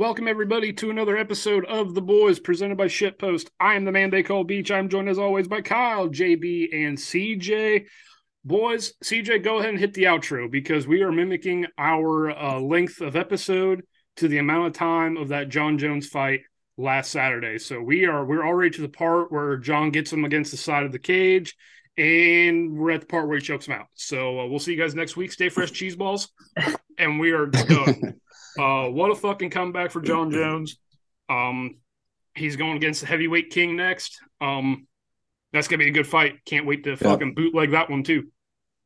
Welcome everybody to another episode of The Boys presented by Shitpost. I am the man they call Beach. I'm joined as always by Kyle, JB, and CJ. Boys, CJ, go ahead and hit the outro because we are mimicking our uh, length of episode to the amount of time of that Jon Jones fight last Saturday. So we are we're already to the part where John gets him against the side of the cage, and we're at the part where he chokes him out. So uh, we'll see you guys next week. Stay fresh, cheese balls, and we are done. uh, what a fucking comeback for Jon Jones. Um, he's going against the heavyweight king next. Um, that's gonna be a good fight. Can't wait to fucking bootleg that one too.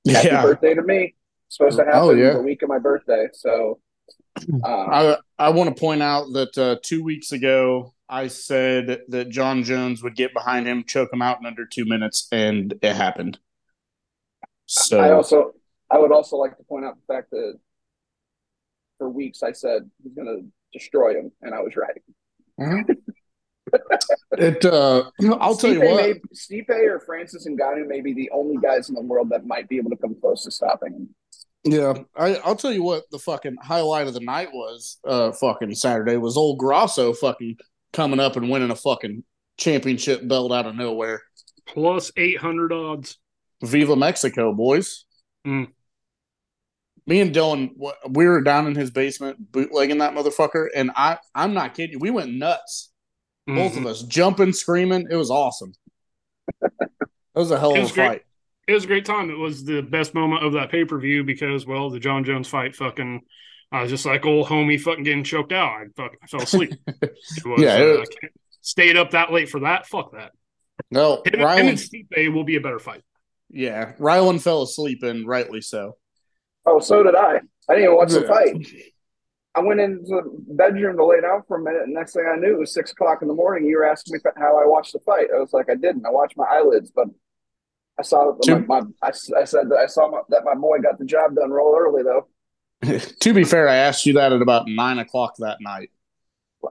Happy Yeah. birthday to me. Supposed to happen Oh, yeah. the week of my birthday. So um, I I want to point out that uh, two weeks ago I said that Jon Jones would get behind him, choke him out in under two minutes, and it happened. So I also I would also like to point out the fact that for weeks I said he's gonna destroy him, and I was right. it. Uh, I'll tell you what. May, Stipe or Francis and Ngannou may be the only guys in the world that might be able to come close to stopping him. Yeah, I, I'll tell you what. The fucking highlight of the night was uh fucking Saturday was old Grasso fucking coming up and winning a fucking championship belt out of nowhere. Plus eight hundred odds. Viva Mexico, boys. Mm. Me and Dylan, we were down in his basement bootlegging that motherfucker, and I, I'm not kidding you. We went nuts, both Mhm. of us, jumping, screaming. It was awesome. It was a hell of a great. fight. It was a great time. It was the best moment of that pay per view because, well, the Jon Jones fight, fucking, I was just like old homie, fucking getting choked out. I fucking I fell asleep. Was, Yeah, uh, was- I can't- stayed up that late for that. Fuck that. No, Him, him and Stipe will be a better fight. yeah, Rylan fell asleep, and rightly so. Oh, so did I. I didn't even watch the fight. I went into the bedroom to lay down for a minute, and next thing I knew, it was six o'clock in the morning. You were asking me how I watched the fight. I was like, I didn't. I watched my eyelids, but I saw that my, my I, I said that I saw my, that my boy got the job done real early though. to be fair, I asked you that at about nine o'clock that night.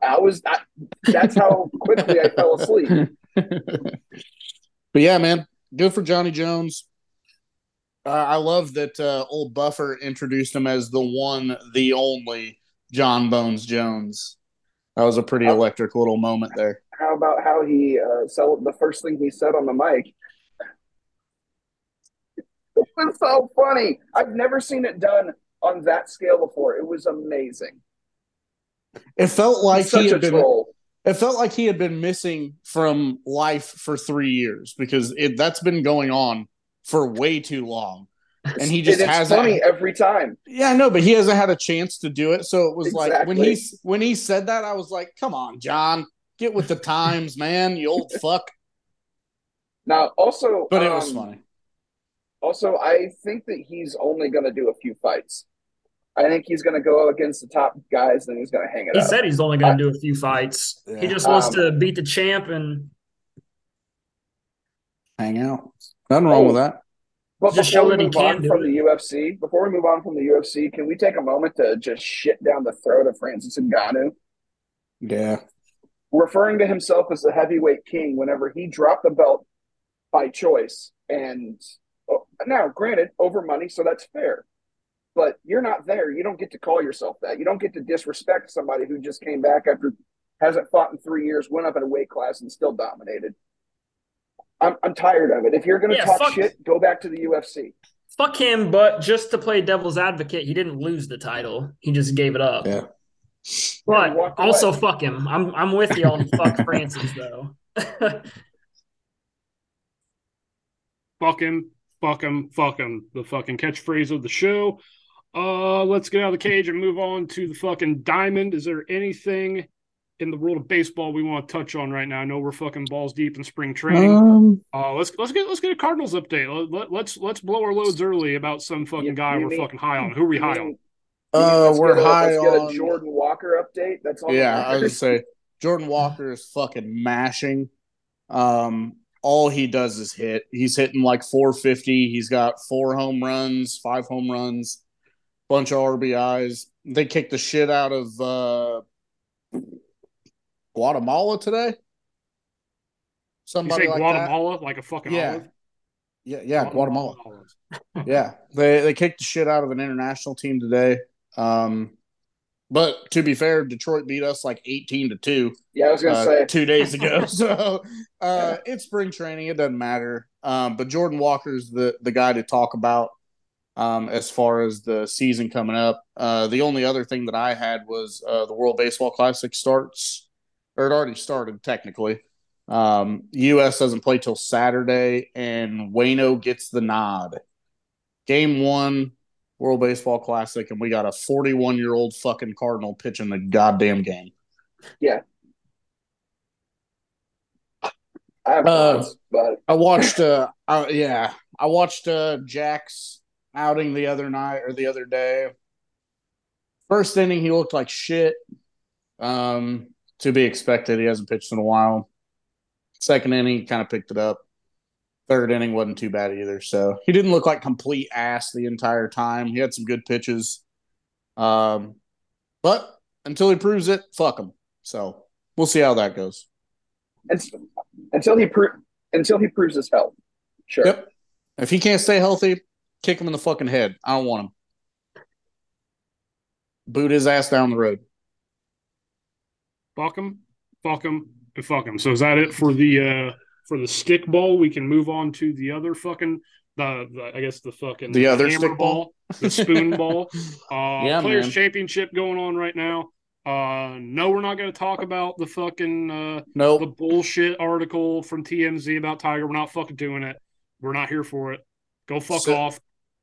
I was I, that's how quickly I fell asleep. but yeah, man, good for Johnny Jones. Uh, I love that uh, old Buffer introduced him as the one, the only Jon Bones Jones. That was a pretty electric little moment there. How about how he uh, so the first thing he said on the mic? It was so funny. I've never seen it done on that scale before. It was amazing. It felt like he had been. troll. It felt like he had been missing from life for three years because it that's been going on for way too long, and he just And hasn't. funny every time. Yeah, no, but he hasn't had a chance to do it. So it was like when he when he said that, I was like, "Come on, John, get with the times, man, you old fuck." Now, also, But it was um, funny. Also, I think that he's only going to do a few fights. I think he's going to go against the top guys, and he's going to hang it He up. said he's only going to do a few fights. Yeah. He just wants Um, to beat the champ and Hang out. Nothing wrong with that. But Just before show we that he move can on do from it. the UFC, before we move on from the UFC, can we take a moment to just shit down the throat of Francis Ngannou, Yeah. referring to himself as the heavyweight king whenever he dropped the belt by choice? And oh, now, granted, over money, so that's fair. But you're not there. You don't get to call yourself that. You don't get to disrespect somebody who just came back after hasn't fought in three years, went up in a weight class, and still dominated. I'm, I'm tired of it. If you're going to Yeah, talk fuck- shit, go back to the UFC. fuck him. But just to play devil's advocate, he didn't lose the title. He just gave it up. Yeah. Yeah, But he walked also away. fuck him. I'm I'm with you on fuck Francis though. Fuck him, fuck him, fuck him. The fucking catchphrase of the show. Uh, let's get out of the cage and move on to the fucking diamond. Is there anything in the world of baseball we want to touch on right now? I know we're fucking balls deep in spring training. Um, Uh, let's let's get let's get a Cardinals update. Let, let's let's blow our loads early about some fucking You- guy we're mean- fucking high on. Who are we high on? Uh, let's we're get a, high let's get on. a Jordan Walker update. That's all. Yeah, I was gonna say Jordan Walker is fucking mashing. Um, all he does is hit. He's hitting like 450. He's got four home runs, five home runs, bunch of RBIs. They kicked the shit out of uh, Guatemala today. You Somebody say like that. Guatemala like a fucking Yeah. olive? Yeah, yeah, Guatemala. olives. yeah, they they kicked the shit out of an international team today. Um, But to be fair, Detroit beat us like 18 to 2 Yeah, I was gonna uh, say two days ago. so uh, it's spring training. It doesn't matter. Um, but Jordan Walker's the, the guy to talk about um, as far as the season coming up. Uh, the only other thing that I had was uh, the World Baseball Classic starts, or it already started technically. Um, U.S. doesn't play till Saturday, and Waino gets the nod. Game one, World Baseball Classic, and we got a 41 year old fucking Cardinal pitching the goddamn game. I have Uh, but I watched, uh, uh, yeah, I watched uh, Jack's outing the other night or the other day. First inning, he looked like shit. Um, to be expected. He hasn't pitched in a while. Second inning, he kind of picked it up. Third inning wasn't too bad either. So he didn't look like complete ass the entire time. He had some good pitches. Um, but until he proves it, fuck him. So we'll see how that goes. it's, until he pro- until he proves his health, sure. Yep. If he can't stay healthy, kick him in the fucking head. I don't want him. Boot his ass down the road. Fuck him, fuck him, and fuck him. So is that it for the uh for the stick ball? We can move on to the other fucking the, the I guess the fucking The other hammer stick ball? the spoon ball. Uh Yeah, Players man. Championship going on right now. Uh no, we're not going to talk about the fucking uh the Nope. bullshit article from TMZ about Tiger. We're not fucking doing it. We're not here for it. Go fuck So- off.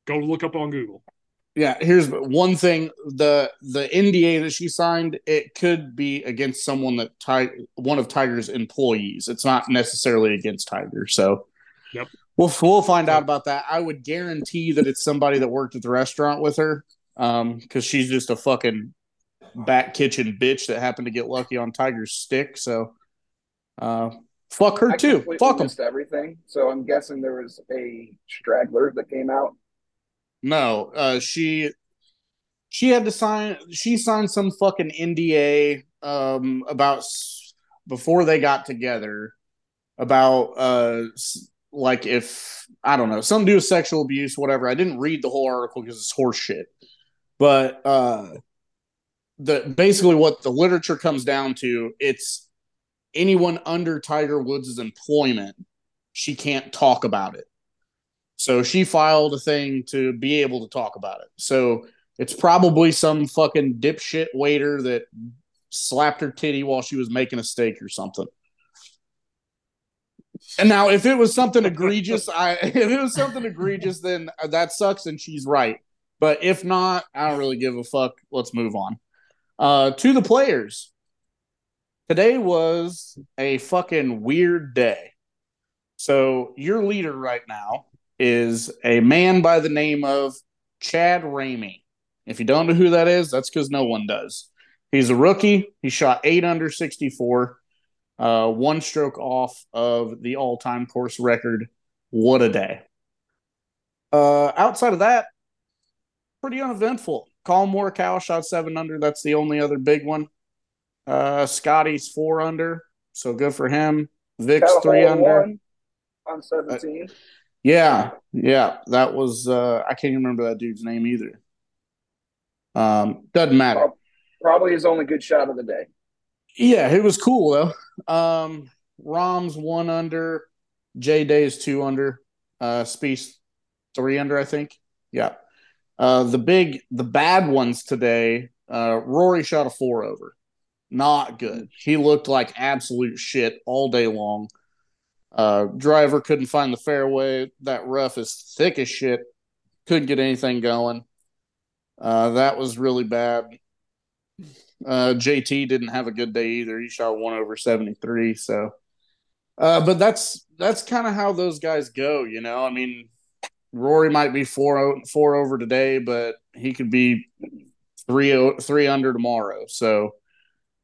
Go look up on Google. Yeah, here's one thing: the the NDA that she signed, it could be against someone that Ti- one of Tiger's employees. It's not necessarily against Tiger. So, Yep. we'll we'll find out about that. I would guarantee that it's somebody that worked at the restaurant with her, um, because she's just a fucking back kitchen bitch that happened to get lucky on Tiger's stick. So, uh, fuck her I too. Fuck him. missed everything. So I'm guessing there was a straggler that came out. No, uh, she she had to sign. She signed some fucking NDA um, about before they got together about uh like if I don't know something to do with sexual abuse, whatever. I didn't read the whole article because it's horse shit, but uh, the basically what the literature comes down to it's anyone under Tiger Woods' employment. She can't talk about it. So she filed a thing to be able to talk about it. So it's probably some fucking dipshit waiter that slapped her titty while she was making a steak or something. And now, if it was something egregious, I if it was something egregious, then that sucks, and she's right. But if not, I don't really give a fuck. Let's move on. Uh, to the players. Today was a fucking weird day. So your leader right now is a man by the name of Chad Ramey. If you don't know who that is, that's because no one does. He's a rookie. He shot eight under 64, uh, one stroke off of the all time course record. What a day. Uh, outside of that, pretty uneventful. Collin Morikawa shot seven under. That's the only other big one. Uh, Scotty's four under, so good for him. Vic's three under. on 17. Yeah, yeah, that was. uh I can't remember that dude's name either. Um, doesn't matter. Probably his only good shot of the day. Yeah, it was cool though. Um, Rahm's one under, J Day's two under, uh, Spieth three under, I think. Yeah. Uh, the big, the bad ones today. Uh, Rory shot a four over. Not good. He looked like absolute shit all day long. Uh, driver couldn't find the fairway. That rough is thick as shit. Couldn't get anything going. Uh, that was really bad. Uh, JT didn't have a good day either. He shot one over seventy three. So, uh, but that's that's kind of how those guys go. You know, I mean, Rory might be four four over today, but he could be three three under tomorrow. So,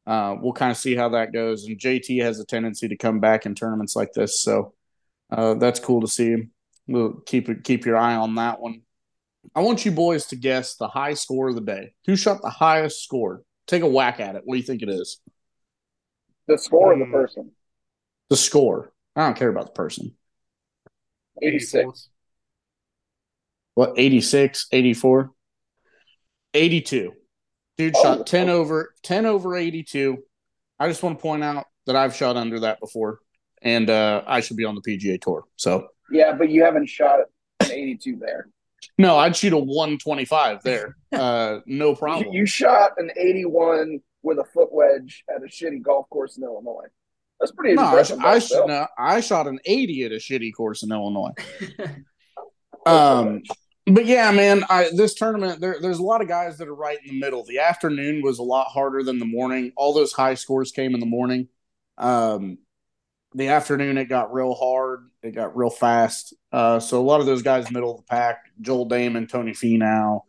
uh, we'll kind of see how that goes. And JT has a tendency to come back in tournaments like this, so uh, that's cool to see. We'll keep keep your eye on that one. I want you boys to guess the high score of the day. Who shot the highest score? Take a whack at it. What do you think it is? The score of the Hmm. person. The score. I don't care about the person. 86. What, 86, 84? 82. Dude Oh, shot 10 over 10 over 82. I just want to point out that I've shot under that before and uh, I should be on the PGA tour. So, Yeah, but you haven't shot an 82 there. no, I'd shoot a 125 there. Uh, no problem. you shot an 81 with a foot wedge at a shitty golf course in Illinois. That's pretty No, I, impressive. I, still. no, I shot an 80 at a shitty course in Illinois. Um, wedge. But yeah, man, I, this tournament, there, there's a lot of guys that are right in the middle. The afternoon was a lot harder than the morning. All those high scores came in the morning. Um, the afternoon, it got real hard. It got real fast. Uh, so a lot of those guys, middle of the pack, Joel Dahmen, Tony Finau,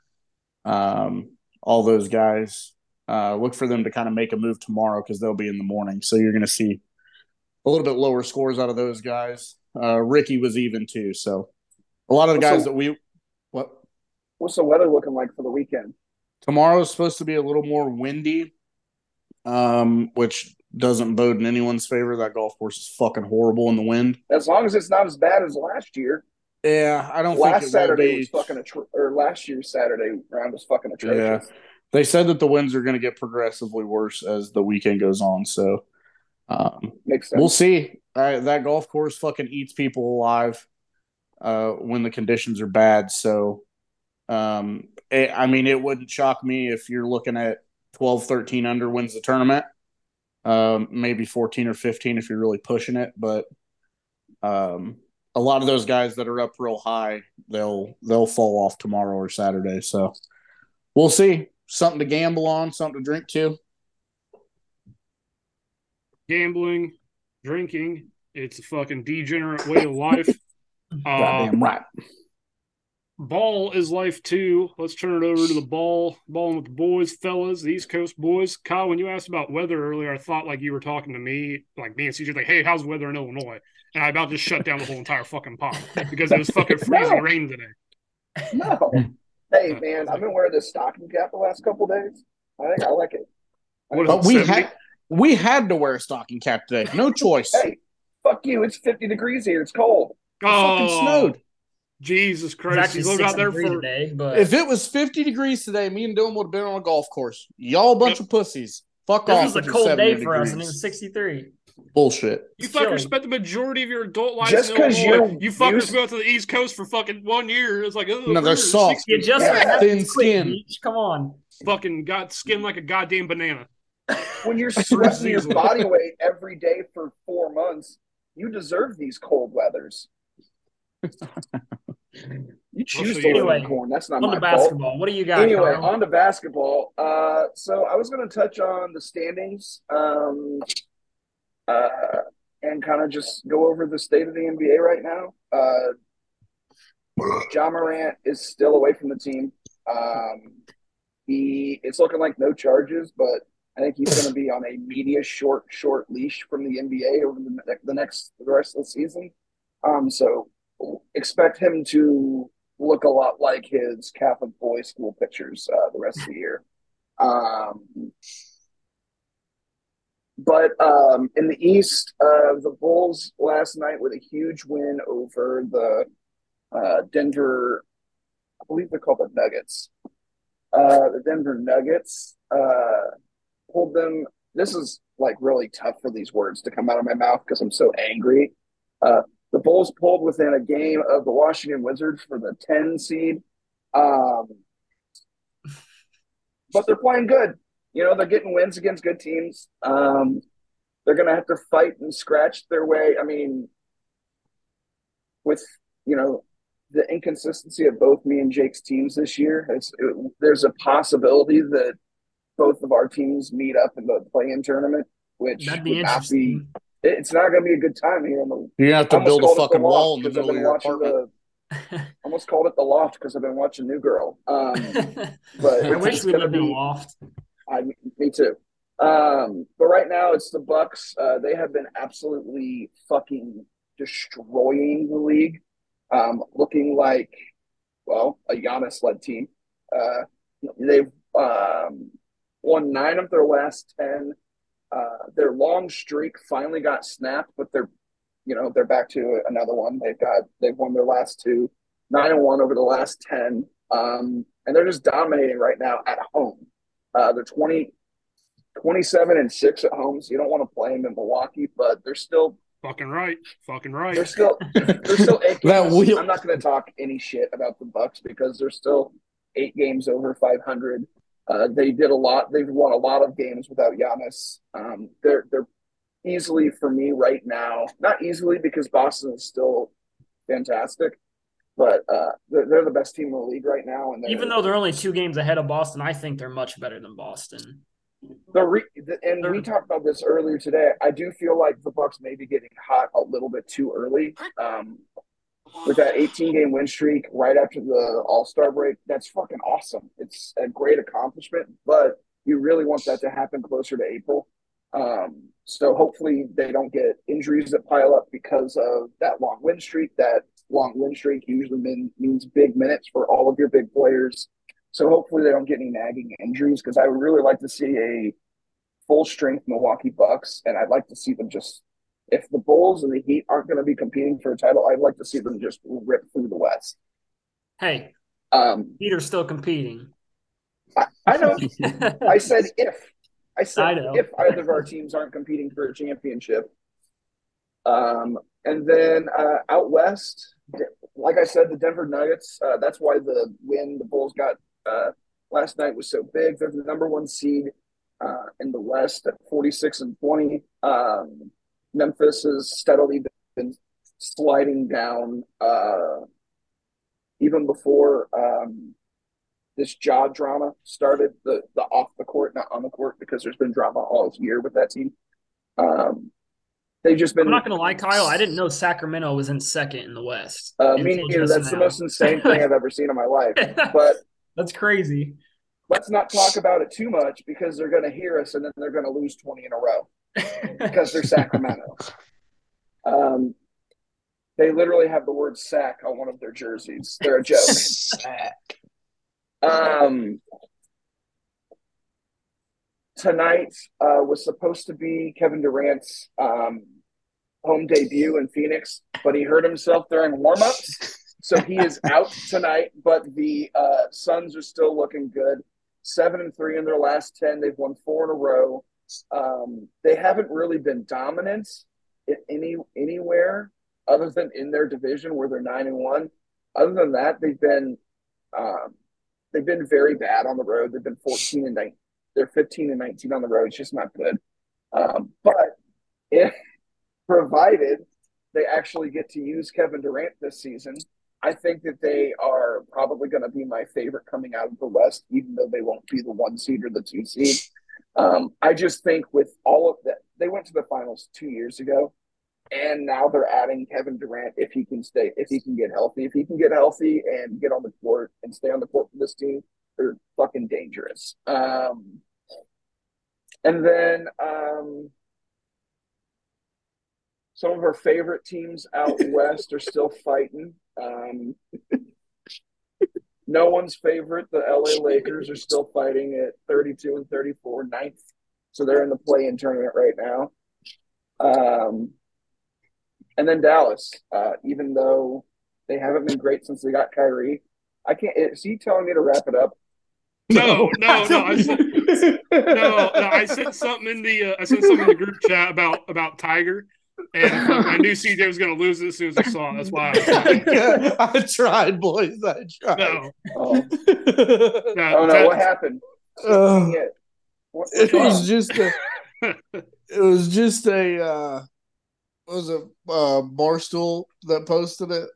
um, all those guys. Uh, look for them to kind of make a move tomorrow because they'll be in the morning. So you're going to see a little bit lower scores out of those guys. Uh, Rickie was even too. So a lot of the guys So- that we What's the weather looking like for the weekend? tomorrow is supposed to be a little more windy, um, which doesn't bode in anyone's favor. That golf course is fucking horrible in the wind. As long as it's not as bad as last year. Yeah, I don't Last think Saturday was fucking atro- or last year's Saturday round was fucking atrocious. Yeah. They said that the winds are going to get progressively worse as the weekend goes on. So um, Makes sense. we'll see. Uh, that golf course fucking eats people alive uh, when the conditions are bad. So, um, it, I mean, it wouldn't shock me if you're looking at 12, 13 under wins the tournament. Um, maybe 14 or 15 if you're really pushing it. But um, a lot of those guys that are up real high, they'll they'll fall off tomorrow or Saturday. So we'll see. Something to gamble on, something to drink to. Gambling, drinking, it's a fucking degenerate way of life. Uh, Goddamn right. Ball is life too. Let's turn it over to the ball. Balling with the boys, fellas, the East Coast boys. Kyle, when you asked about weather earlier, I thought like you were talking to me, like me and CJ, like, hey, how's the weather in Illinois? And I about just shut down the whole entire fucking pod because it was fucking freezing No. rain today. No. hey man, I've been wearing this stocking cap the last couple days. I think I like it. What is But we 70? had we had to wear a stocking cap today. No choice. Hey, fuck you. It's 50 degrees here. It's cold. Oh. It fucking Oh, snowed. Jesus Christ. actually You look six out there for today, but If it was 50 degrees today, me and Dylan would have been on a golf course. Y'all a bunch of pussies. Fuck this off. was a cold day for us, and it was 63. Bullshit. You It's fuckers chilly. spent the majority of your adult life Just in 'cause Illinois. you're You fuckers used- go out to the East Coast for fucking one year. It's like, oh, No, they're soft. You just Yeah. Thin skin. Come on. fucking got skin like a goddamn banana. When you're sweating your body weight every day for four months, you deserve these cold weathers. You choose to Anyway, corn. That's not On my to fault. basketball. What do you got? Anyway, Kyle? on to basketball. Uh, so I was going to touch on the standings um, uh, and kind of just go over the state of the NBA right now. Uh, Ja Morant is still away from the team. Um, he it's looking like no charges, but I think he's going to be on a media short short leash from the NBA over the, the next the rest of the season. Um, so expect him to look a lot like his Catholic boys school pictures uh, the rest of the year. Um, but um, in the East, uh, the Bulls last night with a huge win over the uh, Denver, I believe they're called the Nuggets. Uh, the Denver Nuggets uh, pulled them. This is like really tough for these words to come out of my mouth because I'm so angry. The Bulls pulled within a game of the Washington Wizards for the 10 seed. Um, but they're playing good. You know, they're getting wins against good teams. Um, they're going to have to fight and scratch their way. I mean, with, you know, the inconsistency of both me and Jake's teams this year, it's, it, there's a possibility that both of our teams meet up in the play-in tournament, which would not be. Interesting. It's not going to be a good time here in the You're gonna have to build a called it the fucking wall in the 'cause I've middle of been your apartment. The, almost called it the loft because I've been watching New Girl. Um, but I wish we gonna lived in a loft. I, me too. Um, but right now it's the Bucks. Uh, they have been absolutely fucking destroying the league. Um, looking like, well, a Giannis-led team. Uh, they've um, won nine of their last ten. Uh, their long streak finally got snapped, but they're, you know, they're back to another one. They've got they've won their last two, nine and one over the last ten, um, and they're just dominating right now at home. Uh, they're 20, 27 and six at home, so you don't want to play them in Milwaukee, but they're still Fucking right. Fucking right. they're still they're still eight games. I'm not going to talk any shit about the Bucks because they're still eight games over 500. Uh, they did a lot. They've won a lot of games without Giannis. Um, they're they're easily for me right now. Not easily because Boston is still fantastic, but uh, they're, they're the best team in the league right now. And Even though they're only two games ahead of Boston, I think they're much better than Boston. The re- the, and we talked about this earlier today. I do feel like the Bucks may be getting hot a little bit too early. Um, with that 18 game win streak right after the All Star break, that's fucking awesome. It's a great accomplishment, but you really want that to happen closer to April. Um, so hopefully they don't get injuries that pile up because of that long win streak. That long win streak usually mean, means big minutes for all of your big players. So hopefully they don't get any nagging injuries because I would really like to see a full strength Milwaukee Bucks, and I'd like to see them just. If the Bulls and the Heat aren't going to be competing for a title, I'd like to see them just rip through the West. Hey, Um, Peter's still competing. I, I know. I said if. I said I if either of our teams aren't competing for a championship. Um, and then uh, out west, like I said, the Denver Nuggets. Uh, that's why the win the Bulls got uh, last night was so big. They're the number one seed uh, in the West at forty six and twenty. Um, Memphis has steadily been sliding down. Uh, even before um, this Ja drama started, the the off the court, not on the court, because there's been drama all year with that team. Um, they've just been. I'm not gonna lie, Kyle. I didn't know Sacramento was in second in the West. Uh, me neither. That's the most insane thing I've ever seen in my life. But That's crazy. let's not talk about it too much because they're going to hear us and then they're going to lose 20 in a row because they're Sacramento. Um, they literally have the word sack on one of their jerseys. They're a joke. Um, tonight uh, was supposed to be Kevin Durant's um, home debut in Phoenix, but he hurt himself during warmups. So he is out tonight, but the uh, Suns are still looking good. Seven and three in their last 10. They've won four in a row. Um, they haven't really been dominant in any anywhere other than in their division where they're nine and one. Other than that, they've been um, they've been very bad on the road. They've been 14 and 19. They're 15 and 19 on the road. It's just not good. Um, but if provided they actually get to use Kevin Durant this season, I think that they are probably going to be my favorite coming out of the West, even though they won't be the one seed or the two seed. Um, I just think with all of that, they went to the finals two years ago, and now they're adding Kevin Durant if he can stay, if he can get healthy, if he can get healthy and get on the court and stay on the court for this team, they're fucking dangerous. Um, and then um, some of our favorite teams out west are still fighting. Um, no one's favorite, the LA Lakers, are still fighting at 32 and 34, ninth. So they're in the play in tournament right now. Um, and then Dallas, uh, even though they haven't been great since they got Kyrie, I can't. Is he telling me to wrap it up? No, no, no. I sent, no, no. I sent something in the uh, I sent something in the group chat about about Tiger, and I knew CJ was going to lose it as soon as I saw it. That's why. I was I tried, boys. I tried. no, Oh, no, oh no! that- What happened? Uh, What, it was just a. It was just a. Uh, what was it uh, Barstool that posted it?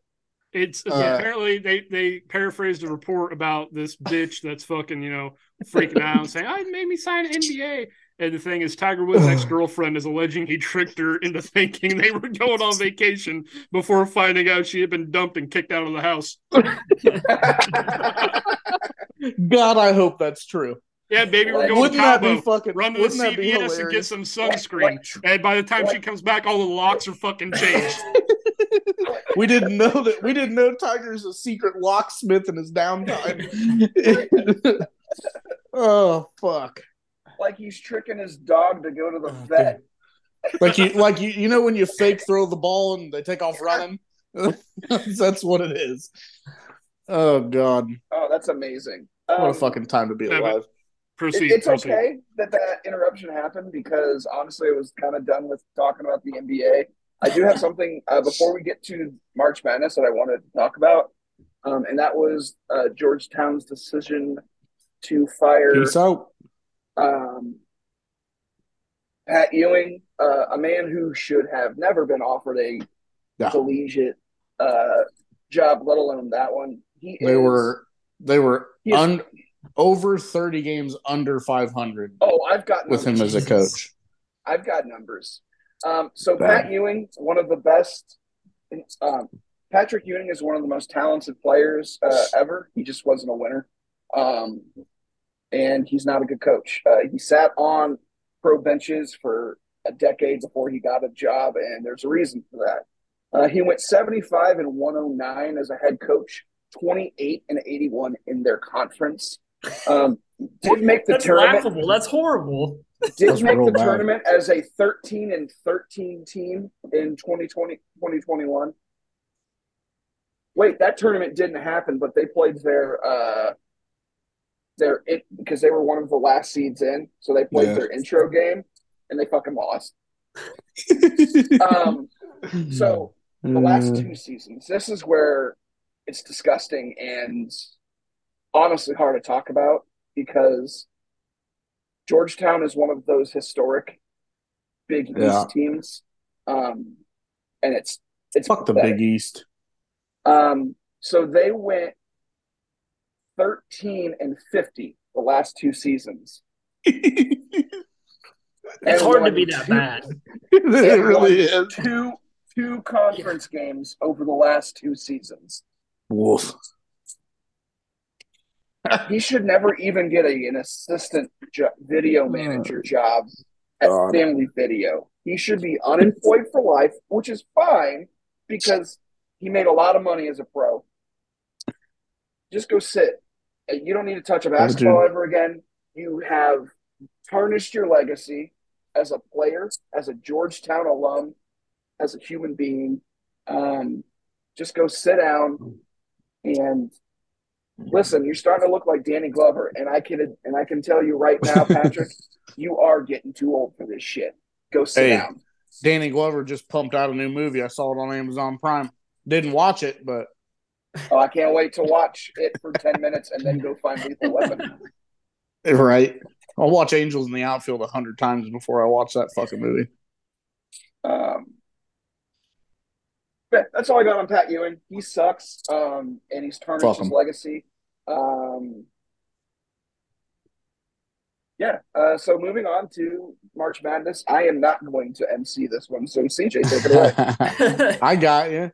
It's Uh, apparently they they paraphrased a report about this bitch that's fucking you know freaking out and saying I made me sign an NDA. And the thing is, Tiger Woods' ex girlfriend is alleging he tricked her into thinking they were going on vacation before finding out she had been dumped and kicked out of the house. God, I hope that's true. Yeah, baby, we're going Wouldn't to that Cabo. be fucking? Run to the that be CVS and get some sunscreen. And by the time she comes back, all the locks are fucking changed. We didn't know that. We didn't know Tiger's a secret locksmith in his downtime. oh fuck! Like he's tricking his dog to go to the Oh, vet. Like you, like you, you know when you fake throw the ball and they take off running. That's what it is. Oh god, Oh, that's amazing. what Um, a fucking time to be yeah, alive. Proceed. It- it's proceed. okay that that interruption happened because honestly, I was kind of done with talking about the NBA. I do have something uh, before we get to March Madness that I wanted to talk about, um, and that was uh, Georgetown's decision to fire Peace out. Um, Pat Ewing, uh, a man who should have never been offered a collegiate uh, job, let alone that one. He They is, were they were is- un, over 30 games under 500 Oh, I've got with him as a coach. I've got numbers. Um, so Bad. Pat Ewing, one of the best. Um, Patrick Ewing is one of the most talented players uh, ever. He just wasn't a winner, um, and he's not a good coach. Uh, he sat on pro benches for a decade before he got a job, and there's a reason for that. Uh, he went 75 and 109 as a head coach, 28 and 81 in their conference. Um, did make the That's tournament laughable. That's horrible. did That's make the bad. tournament as a 13 and 13 team in 2020 2021 wait that tournament didn't happen but they played their uh their it because they were one of the last seeds in so they played Yeah. their intro game and they fucking lost um so the last two seasons this is where it's disgusting and honestly hard to talk about because Georgetown is one of those historic Big East Yeah. teams, um, and it's it's Fuck the. Big East. Um, so they went thirteen and fifty the last two seasons. It's And hard to be that two- bad. it really is. Two two conference games over the last two seasons. Wolf. He should never even get a, an assistant jo- video uh, manager job at God. Family Video. He should be unemployed for life, which is fine because he made a lot of money as a pro. Just go sit. You don't need to touch a basketball ever again. You have tarnished your legacy as a player, as a Georgetown alum, as a human being. Um, just go sit down and listen. You're starting to look like Danny Glover, and I can and I can tell you right now, Patrick, you are getting too old for this shit. Go sit Hey. down. Danny Glover just pumped out a new movie. I saw it on Amazon Prime. Didn't watch it, but Oh, I can't wait to watch it for ten minutes and then go find Lethal Weapon. right. I'll watch Angels in the Outfield a hundred times before I watch that fucking movie. Um, but that's all I got on Pat Ewing. He sucks, um, and he's tarnished Fuck his him. legacy. Um, yeah. Uh, so moving on to March Madness, I am not going to MC this one. So CJ, take it away. I got you.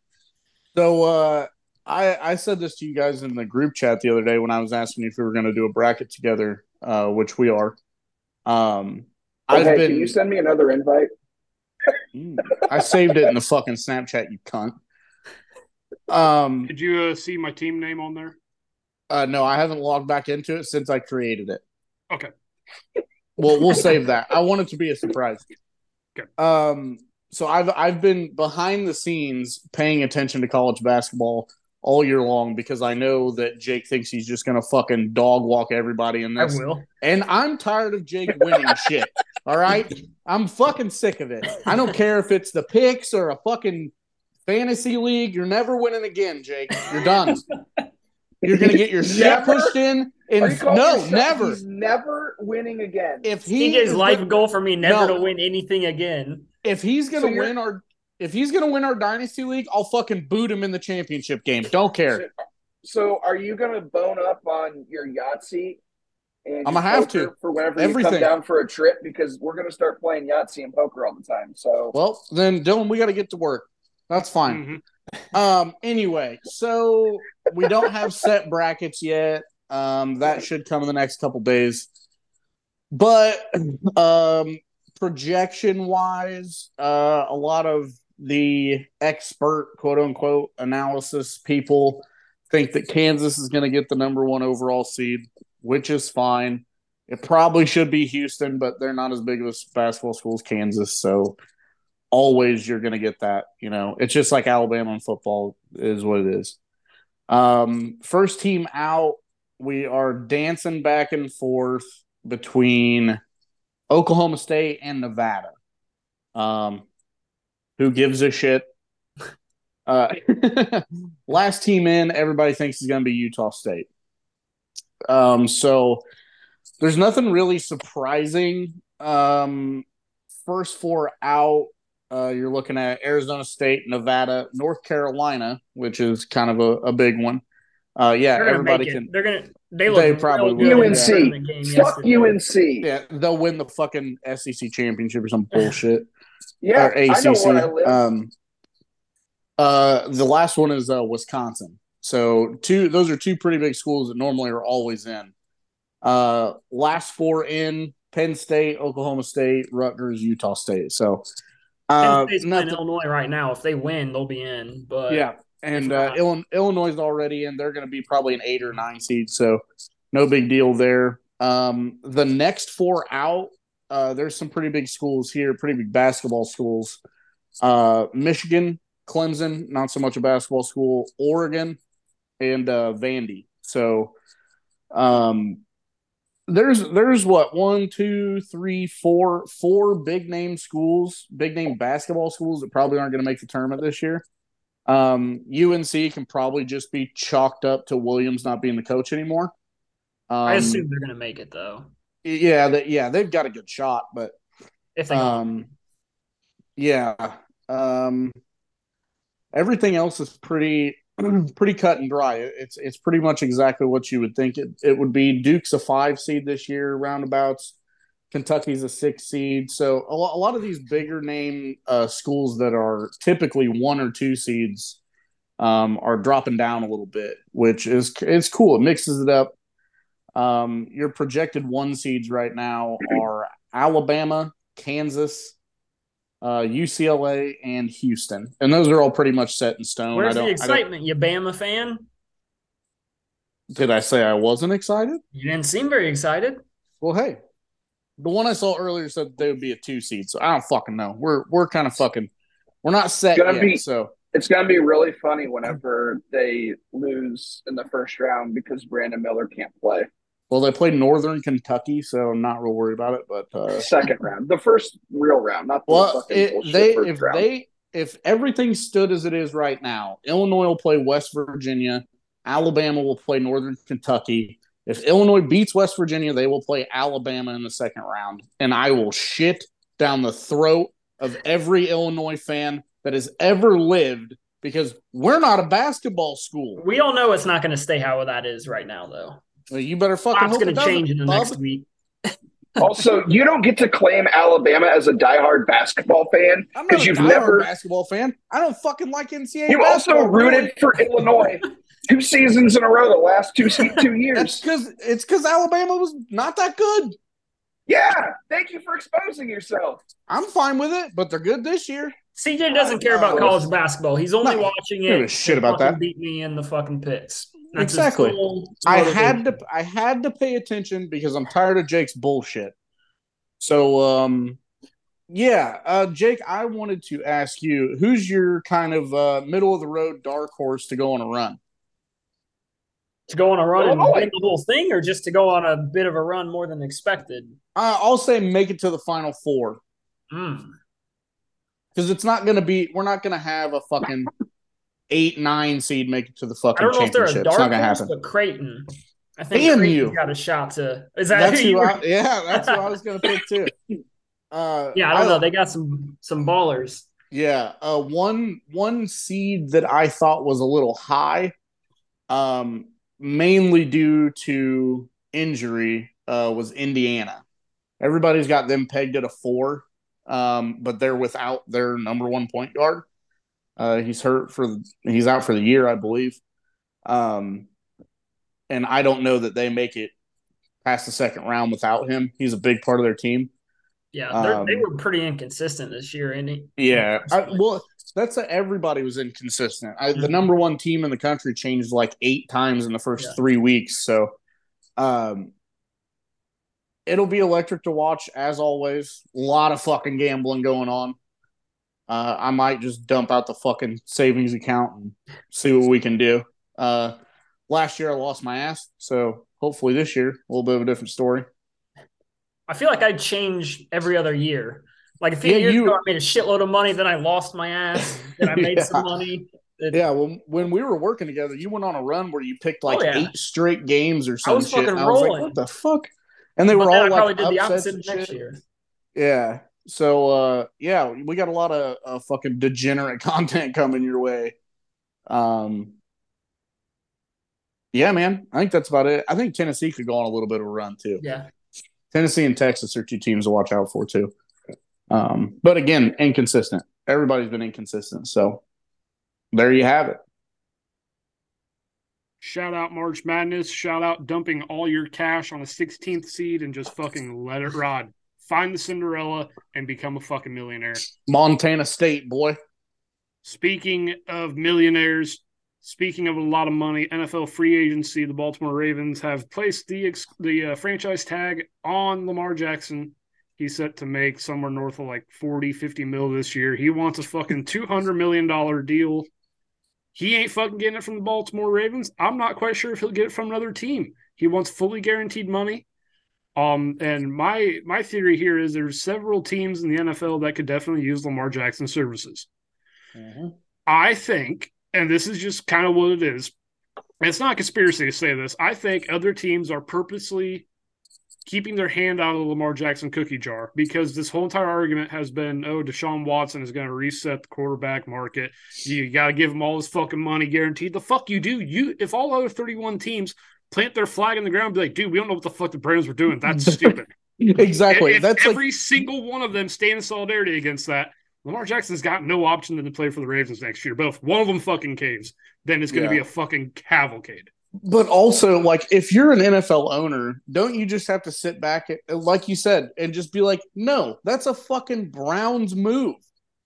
So uh, I I said this to you guys in the group chat the other day when I was asking if we were going to do a bracket together, uh, which we are. Um, I've been. can you send me another invite? Mm, I saved it in the fucking Snapchat, you cunt. Um, Did you uh, see my team name on there? uh, no, I haven't logged back into it since I created it. Okay. Well, we'll save that. I want it to be a surprise. Okay. Um, so I've I've been behind the scenes paying attention to college basketball all year long because I know that Jake thinks he's just gonna fucking dog walk everybody in I this. will. And I'm tired of Jake winning shit. All right. I'm fucking sick of it. I don't care if it's the picks or a fucking fantasy league. You're never winning again, Jake. You're done. You're gonna get your shit Never? pushed in. Are And no, never. He's never winning again. If he CJ's is life goal for me never No. to win anything again. if he's gonna So win our if he's gonna win our dynasty league, I'll fucking boot him in the championship game. Don't care. So are you going to bone up on your Yahtzee? And I'ma have to. for whenever you Everything. come down for a trip because we're going to start playing Yahtzee and poker all the time. So Well, then Dylan, we got to get to work. That's fine. Mhm. Um. Anyway, so we don't have set brackets yet. Um. That should come in the next couple days. But um, projection wise, uh, a lot of the expert quote unquote analysis people think that Kansas is going to get the number one overall seed, which is fine. It probably should be Houston, but they're not as big of a basketball school as Kansas, so always you're going to get that. You know, it's just like Alabama in football is what it is. Um, first team out, we are dancing back and forth between Oklahoma State and Nevada. Um, who gives a shit? Uh, last team in, everybody thinks is going to be Utah State. Um, so there's nothing really surprising. Um, first four out, uh, you're looking at Arizona State, Nevada, North Carolina, which is kind of a, a big one. Uh, yeah, They're gonna everybody can. They're gonna. They, They probably will, good yeah. the UNC. game Fuck yesterday. UNC. Yeah, they'll win the fucking SEC championship or some bullshit. Yeah, or I know ACC. where I live. Um, uh, the last one is uh, Wisconsin. So two, those are two pretty big schools that normally are always in. Uh, last four in Penn State, Oklahoma State, Rutgers, Utah State. So, uh, Penn State's playing nothing- Illinois right now. If they win, they'll be in. But yeah, and uh, Illinois, Illinois is already in. They're going to be probably an eight or nine seed, so no big deal there. Um, the next four out, uh, there's some pretty big schools here, pretty big basketball schools. Uh, Michigan, Clemson, not so much a basketball school. Oregon, and uh, Vandy. So, um, there's there's what one, two, three, four, four big name schools, big name basketball schools that probably aren't going to make the tournament this year. Um, UNC can probably just be chalked up to Williams not being the coach anymore. Um, I assume they're gonna make it though. Yeah, that yeah, they've got a good shot, but If they um, yeah, um, everything else is pretty pretty cut and dry. It's it's pretty much exactly what you would think it, it would be. Duke's a five seed this year, roundabouts. Kentucky's a six seed. So a, a lot of these bigger name uh, schools that are typically one or two seeds um, are dropping down a little bit, which is it's cool. It mixes it up. Um, your projected one seeds right now are Alabama, Kansas, uh, UCLA, and Houston, and those are all pretty much set in stone. where's I the don't, I excitement? You Bama fan? did I say I wasn't excited? You didn't seem very excited. Well, hey, the one I saw earlier said they would be a two seed, so I don't fucking know. We're we're kind of fucking we're not set Gonna yet. be- so It's going to be really funny whenever they lose in the first round because Brandon Miller can't play. Well, they played Northern Kentucky, so I'm not real worried about it. But uh, Second round, the first real round, not the well, fucking it, bullshit they first if round. they if everything stood as it is right now, Illinois will play West Virginia, Alabama will play Northern Kentucky. If Illinois beats West Virginia, they will play Alabama in the second round, and I will shit down the throat of every Illinois fan that has ever lived because we're not a basketball school. We all know it's not going to stay how that is right now, though. Well, you better fucking Lots hope going to change in the bub. next week. also, you don't get to claim Alabama as a diehard basketball fan because you've diehard never. basketball fan. I don't fucking like NCAA. You also rooted really. for Illinois two seasons in a row, the last two se- two That's years. because it's because Alabama was not that good. Yeah, thank you for exposing yourself. I'm fine with it, but they're good this year. CJ doesn't care about college basketball. He's only No, watching give it. a shit about that. Beat me in the fucking picks. That's Exactly. sole I had to I had to pay attention because I'm tired of Jake's bullshit. So um yeah, uh Jake, I wanted to ask you, who's your kind of uh middle of the road dark horse to go on a run? to go on a run and Illinois. win the whole thing, or just to go on a bit of a run more than expected. Uh, I'll say make it to the final four. Mm. Because it's not gonna be we're not gonna have a fucking eight, nine seed make it to the I fucking don't know if they're a championship. It's not gonna happen. but Creighton. I think Damn Creighton's you. got a shot to. Is that That's who you who? I, yeah, that's who I was gonna pick too. Uh, yeah, I don't know. They got some some ballers. Yeah, uh, one one seed that I thought was a little high, um, mainly due to injury, uh, was Indiana. Everybody's got them pegged at a four, um, but they're without their number one point guard. Uh, he's hurt for he's out for the year, I believe. Um, and I don't know that they make it past the second round without him. He's a big part of their team. Yeah, they're they Um, were pretty inconsistent this year, and. Yeah, I, well, that's a, everybody was inconsistent. I, the Mhm. number one team in the country changed like eight times in the first Yeah. three weeks, so um, it'll be electric to watch as always. A lot of fucking gambling going on. Uh, I might just dump out the fucking savings account and see what we can do. Uh, last year I lost my ass, so hopefully this year a little bit of a different story. I feel like I'd change every other year. Like a few Yeah, years you- ago, I made a shitload of money, then I lost my ass, then I made Yeah. some money. It- Yeah, when when we were working together, you went on a run where you picked like Oh, yeah. eight straight games or some was shit. fucking and I was like, rolling. what the fuck? And they but were all I like probably did the opposite next year. Yeah. So uh yeah, we got a lot of uh, fucking degenerate content coming your way. Um Yeah, man. I think that's about it. I think Tennessee could go on a little bit of a run too. Yeah. Tennessee and Texas are two teams to watch out for too. Um, but again, inconsistent. Everybody's been inconsistent. So there you have it. Shout out March Madness. Shout out dumping all your cash on a 16th seed and just fucking let it ride. Find the Cinderella and become a fucking millionaire. Montana State, boy. Speaking of millionaires, speaking of a lot of money, NFL free agency, the Baltimore Ravens have placed the ex- the uh, franchise tag on Lamar Jackson. He's set to make somewhere north of like 40, 50 mil this year. He wants a fucking $200 million deal. He ain't fucking getting it from the Baltimore Ravens. I'm not quite sure if he'll get it from another team. He wants fully guaranteed money. Um, and my my theory here is there's several teams in the NFL that could definitely use Lamar Jackson's services. I think, and this is just kind of what it is. It's not a conspiracy to say this. I think other teams are purposely keeping their hand out of the Lamar Jackson cookie jar because this whole entire argument has been, oh, Deshaun Watson is going to reset the quarterback market. You got to give him all his fucking money guaranteed. The fuck you do. You if all other 31 teams plant their flag in the ground, and be like, dude, we don't know what the fuck the Browns were doing. That's stupid. Exactly. If That's like every single one of them stand in solidarity against that, Lamar Jackson's got no option than to play for the Ravens next year. But if one of them fucking caves, then it's going to Yeah. be a fucking cavalcade. But also, like, if you're an NFL owner, don't you just have to sit back, and, like you said, and just be like, no, that's a fucking Browns move.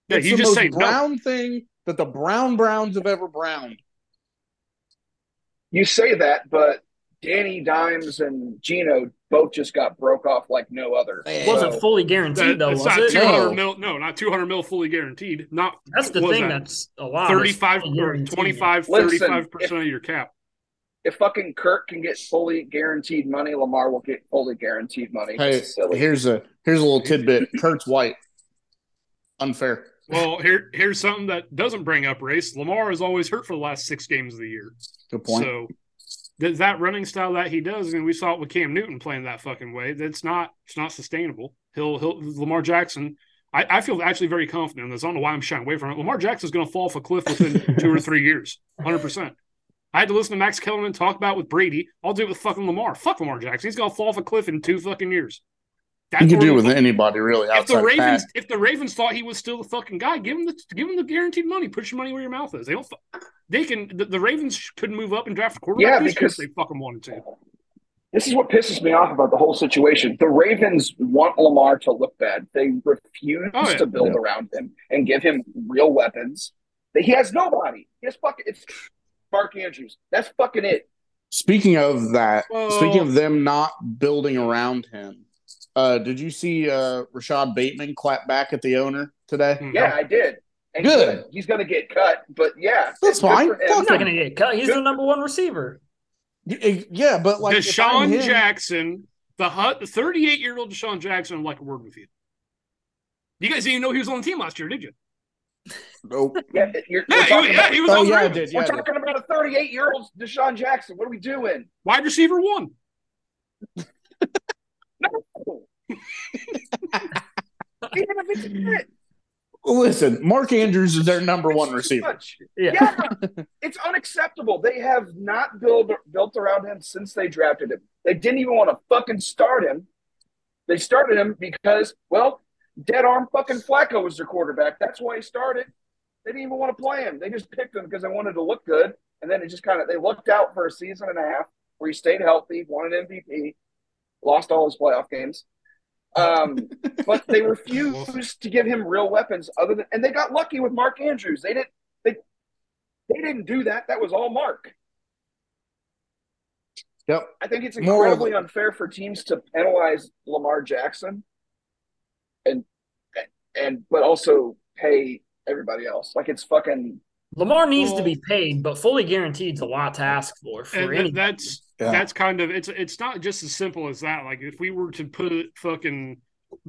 Yeah, It's you the just most say no. Brown thing that the Brown Browns have ever browned. You say that, but Danny Dimes and Gino both just got broke off like no other. It It wasn't So- fully guaranteed, though, was it? No. mil. No, not 200 mil fully guaranteed. Not That's the thing that? that's a lot. is 35 or 25, 35% of your cap. If fucking Kirk can get fully guaranteed money, Lamar will get fully guaranteed money. Hey, here's a here's a little tidbit. Kurt's white. Unfair. Well, here here's something that doesn't bring up race. Lamar is always hurt for the last six games of the year. Good point. So th- that running style that he does, and we saw it with Cam Newton playing that fucking way. That's not it's not sustainable. He'll he'll Lamar Jackson. I, I feel actually very confident in this. I don't know why I'm shying away from it. Lamar Jackson's going to fall off a cliff within two or three years, hundred percent. I had to listen to Max Kellerman talk about with Brady. I'll do it with fucking Lamar. Fuck Lamar Jackson. He's going to fall off a cliff in two fucking years. You can where do it the- with anybody really if the Ravens, Pat. if the Ravens thought he was still the fucking guy, give him the give him the guaranteed money. Put your money where your mouth is. They don't. fu- They can. The, the Ravens couldn't move up and draft a quarterback. Yeah, because- they fucking wanted to. This is what pisses me off about the whole situation. The Ravens want Lamar to look bad. They refuse Oh, yeah. to build Yeah. around him and give him real weapons. He has nobody. He has fucking it's Mark Andrews. That's fucking it. Speaking of that, Well- speaking of them not building around him, uh, did you see uh, Rashod Bateman clap back at the owner today? Hmm. Yeah, I did. And Good. good. He's gonna get cut, but yeah, That's fine. for him. He's not going to get cut. He's the number one receiver. Yeah, but like if DeSean him- Jackson, the hut, the 38 year old DeSean Jackson, would like a word with you. You guys didn't know he was on the team last year, did you? Nope. Yeah, you're, Yeah, we're he, talking yeah, about, he was Oh, on the yeah, I did. Yeah, we're I did. talking about a 38 year old DeSean Jackson. What are we doing? Wide receiver one. No. Even if it's it, Listen, Mark Andrews is their number one it's too receiver. Yeah. Yeah, it's unacceptable. They have not built built around him since they drafted him. They didn't even want to fucking start him. They started him because, well, dead arm fucking Flacco was their quarterback. That's why he started. They didn't even want to play him. They just picked him because they wanted to look good. And then it just kind of they looked out for a season and a half where he stayed healthy, won an MVP, lost all his playoff games. Um, but they refused to give him real weapons other than and they got lucky with Mark Andrews. They didn't they they didn't do that. That was all Mark. Yep. I think it's incredibly unfair for teams to penalize Lamar Jackson and and but also pay everybody else. Like it's fucking Lamar needs to be paid, but fully guaranteed is a lot to ask for for and that's Yeah. that's kind of it's it's not just as simple as that. Like if we were to put it fucking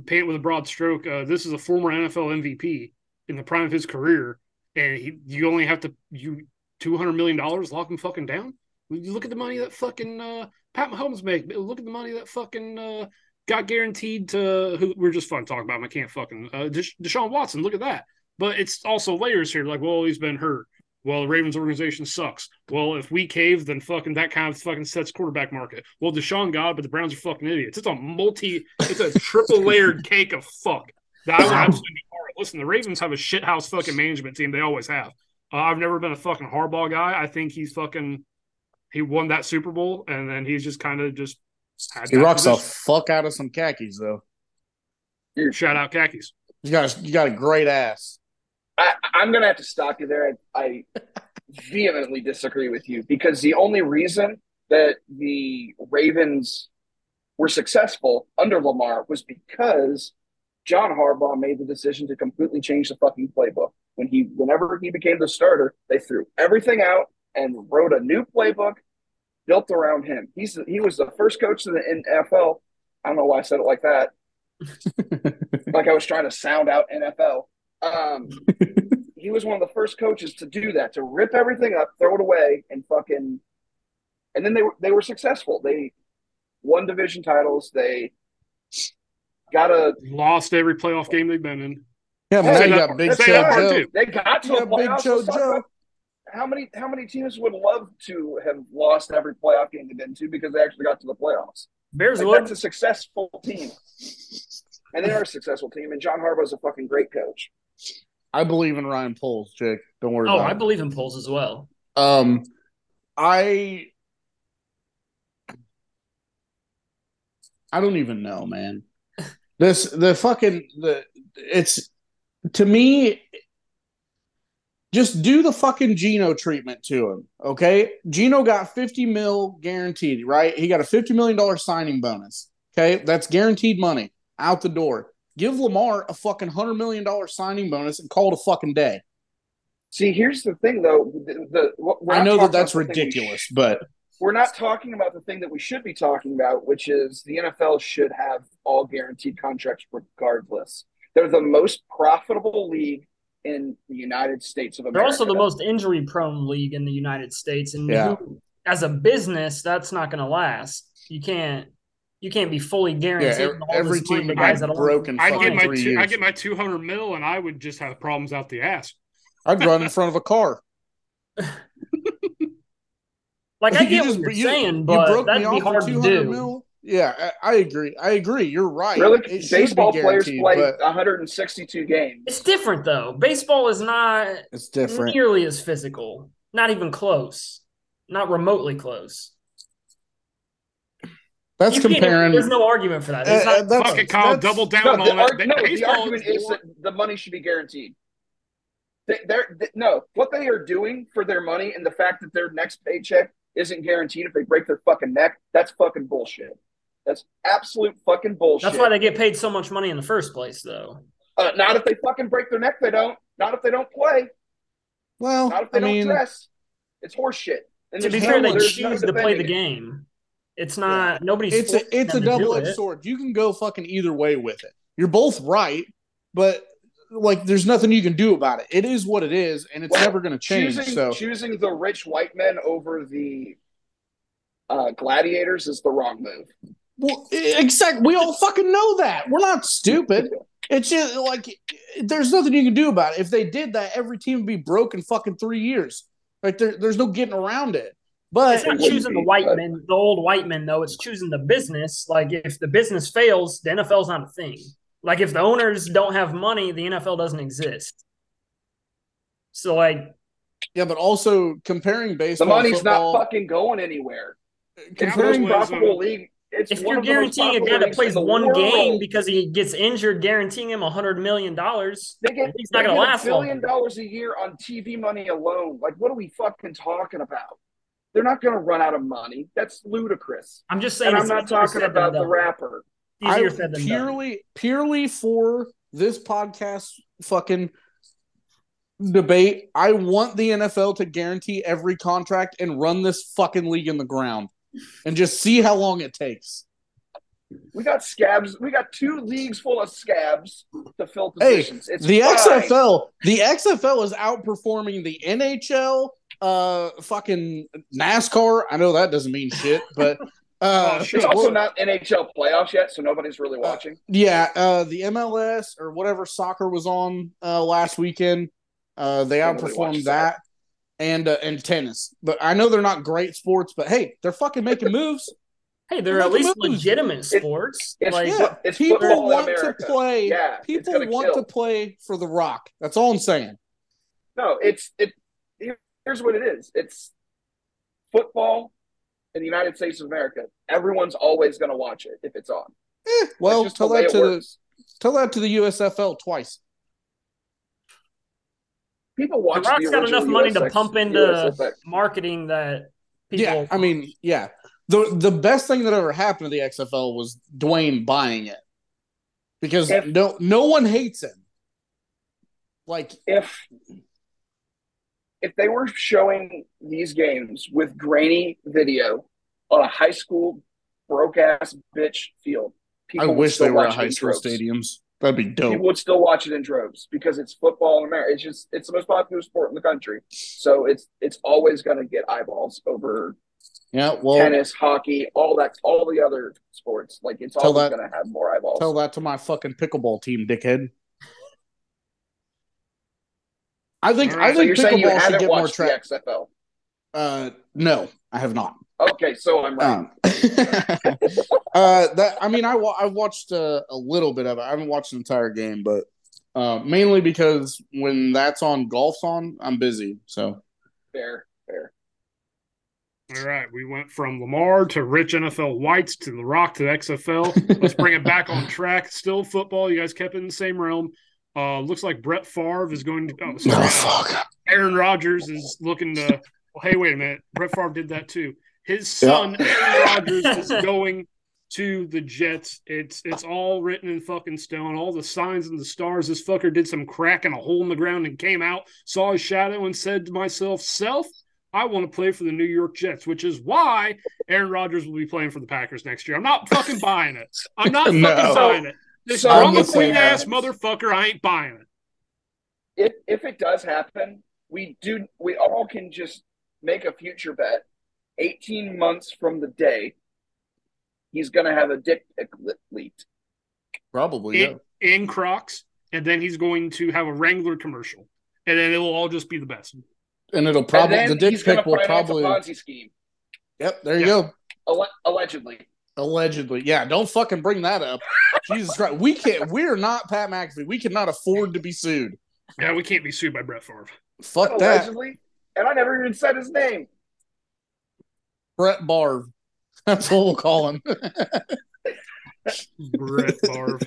paint with a broad stroke, uh, this is a former NFL MVP in the prime of his career, and he you only have to you two hundred million dollars lock him fucking down. You look at the money that fucking uh, Pat Mahomes make. Look at the money that fucking uh, got guaranteed to who we're just fun talking about. Him. I can't fucking uh, Desha- Deshaun Watson. Look at that. But it's also layers here. Like, well, he's been hurt. Well, the Ravens organization sucks. Well, if we cave, then fucking that kind of fucking sets quarterback market. Well, Deshaun God, but the Browns are fucking idiots. It's a multi, it's a triple layered cake of fuck. That I would absolutely be. Listen, the Ravens have a shithouse fucking management team. They always have. Uh, I've never been a fucking hardball guy. I think he's fucking. He won that Super Bowl, and then he's just kind of just. Had He rocks the fuck out of some khakis though. Shout out khakis. You got a, you got a great ass. I, I'm going to have to stop you there. I, I vehemently disagree with you because the only reason that the Ravens were successful under Lamar was because John Harbaugh made the decision to completely change the fucking playbook. When he, whenever he became the starter, they threw everything out and wrote a new playbook built around him. He's he was the first coach in the NFL. I don't know why I said it like that. like I was trying to sound out NFL. Um, he was one of the first coaches to do that, to rip everything up, throw it away, and fucking. And then they were they were successful. They won division titles. They got a Lost every playoff game they've been in. Yeah, but Say now you got Big say Show that Joe. too. they got to a the Big playoffs. Joe Joe. How many how many teams would love to have lost every playoff game they've been to because they actually got to the playoffs? Bears Like, that's a successful team, and they are a successful team. And John Harbaugh's a fucking great coach. I believe in Ryan Poles, Jake. Don't worry Oh, I it. believe in Poles as well. Um, I I don't even know, man. This the fucking the it's to me. Just do the fucking Gino treatment to him, okay? Gino got fifty mil guaranteed, right? He got a fifty million dollar signing bonus. Okay, that's guaranteed money out the door. Give Lamar a fucking hundred million dollar signing bonus and call it a fucking day. See, here's the thing, though. The, the we're I know that that's about the thing we ridiculous, sh- but we're not talking about the thing that we should be talking about, which is the NFL should have all guaranteed contracts regardless. They're the most profitable league in the United States of America. They're also the most injury prone league in the United States. And Yeah. who- as a business, that's not going to last. You can't. You can't be fully guaranteed. every, all every this team to would guys that broken. I get my two, I get my two hundred mil, and I would just have problems out the ass. I'd run in front of a car. Like I You get just- what you're you- saying, you broke me that'd be off for hard to 200 do. mil. Yeah, I, I agree. I agree. You're right. really It baseball players play but 162 games. It's different though. Baseball is not it's different. nearly as physical. Not even close. Not remotely close. That's You can't- comparing. There's no argument for that. It's Uh, not, uh, that's- Fuck it, Kyle. that's- Double down No, on the, it. arg- no, the argument is that the money should be guaranteed. They, they're they, no, what they are doing for their money and the fact that their next paycheck isn't guaranteed if they break their fucking neck, that's fucking bullshit. That's absolute fucking bullshit. that's why they get paid so much money in the first place, though. uh, not if they fucking break their neck, they don't. Not if they don't play. Well, Not if they I don't mean, dress. It's horseshit. And To be fair, no- they there's no choose to play the defending it. game. It's not nobody's. it's a it's a them to do double edged it. sword. You can go fucking either way with it. You're both right, but like, there's nothing you can do about it. It is what it is, and it's Well, never going to change. choosing, so choosing the rich white men over the uh, gladiators is the wrong move. Well, exactly. We all fucking know that. We're not stupid. It's just like there's nothing you can do about it. If they did that, every team would be broke in fucking three years. Like there, there's no getting around it. But It's not choosing the white men, the old white men, though. It's choosing the business. Like if the business fails, the NFL's not a thing. Like if the owners don't have money, the NFL doesn't exist. So like yeah, but also comparing baseball, The baseball, money's football, not fucking going anywhere. It's the most comparing Capitalism. profitable league. It's if one you're of guaranteeing a guy profitable that plays one world. game because he gets injured, guaranteeing him a hundred million dollars, they get, he's not gonna last a billion long. dollars a year on TV money alone. Like, what are we fucking talking about? They're not going to run out of money. That's ludicrous. I'm just saying. And I'm not talking about the rapper. Easier I said than done. purely purely for this podcast fucking debate. I want the NFL to guarantee every contract and run this fucking league in the ground and just see how long it takes. We got scabs. We got two leagues full of scabs to fill Hey, positions. it's the fine. XFL, the XFL is outperforming the NHL, uh, fucking NASCAR. I know that doesn't mean shit, but uh, Oh. It's also not NHL playoffs yet, so nobody's really watching. yeah, uh, the MLS or whatever soccer was on uh, last weekend. Uh, they Nobody outperformed watches that, and uh, and tennis. But I know they're not great sports, but hey, they're fucking making moves. Hey, they're at Look at least moves. legitimate sports. it's- like, yeah, it's people want to play. Yeah, people want kill. to play for the Rock. That's all I'm saying. No, it's it. Here- Here's what it is. It's football in the United States of America. Everyone's always going to watch it if it's on. Eh, well, just tell that it to the tell that to the USFL twice. People watch. the watch. Rock's the got enough original money to pump into USFX. marketing that people. Yeah, I mean, yeah. The the best thing that ever happened to the XFL was Dwayne buying it. Because If- no no one hates him. Like if if they were showing these games with grainy video on a high school broke ass bitch field, I people would wish still they were at watch it high in school droves. stadiums. That'd be dope. People would still watch it in droves because it's football in America. It's just it's the most popular sport in the country, so it's it's always going to get eyeballs over yeah, well tennis, hockey, all that, all the other sports. Like it's always going to have more eyeballs. tell that to my fucking pickleball team, dickhead. I think All I right, so think you're saying you pickleball should get more watched track. the XFL? Uh, no, I have not. Okay, so I'm right. Um, uh, that I mean, I wa- I watched uh, a little bit of it. I haven't watched the entire game, but uh, mainly because when that's on, golf's on. I'm busy, so fair, fair. All right, we went from Lamar to rich NFL whites to The Rock to XFL. Let's bring it back on track. Still football. You guys kept it in the same realm. Uh, looks like Brett Favre is going to. Oh, sorry. fuck. Aaron Rodgers is looking to. Well, hey, wait a minute. Brett Favre did that too. His son, Aaron Rodgers, is going to the Jets. It's it's all written in fucking stone. All the signs and the stars. This fucker did some crack in a hole in the ground and came out, saw his shadow, and said to myself, "Self, I want to play for the New York Jets," which is why Aaron Rodgers will be playing for the Packers next year. I'm not fucking buying it. I'm not No. fucking buying it. This So- drama the queen ass motherfucker. I ain't buying it. if if it does happen, we do we all can just make a future bet. Eighteen months from the day, he's gonna have a dick pic leaked. Probably, yeah. in, in Crocs, and then he's going to have a Wrangler commercial, and then it will all just be the best. And it'll probably and the dick he's gonna pic will probably. a Ponzi scheme, Yep, there you Yeah. go. alle- allegedly. Allegedly, yeah. Don't fucking bring that up. Jesus Christ, we can't. We're not Pat McAfee. We cannot afford to be sued. Yeah, we can't be sued by Brett Favre. Fuck that, allegedly, and I never even said his name. Brett Barv. That's what we'll call him. Brett Favre.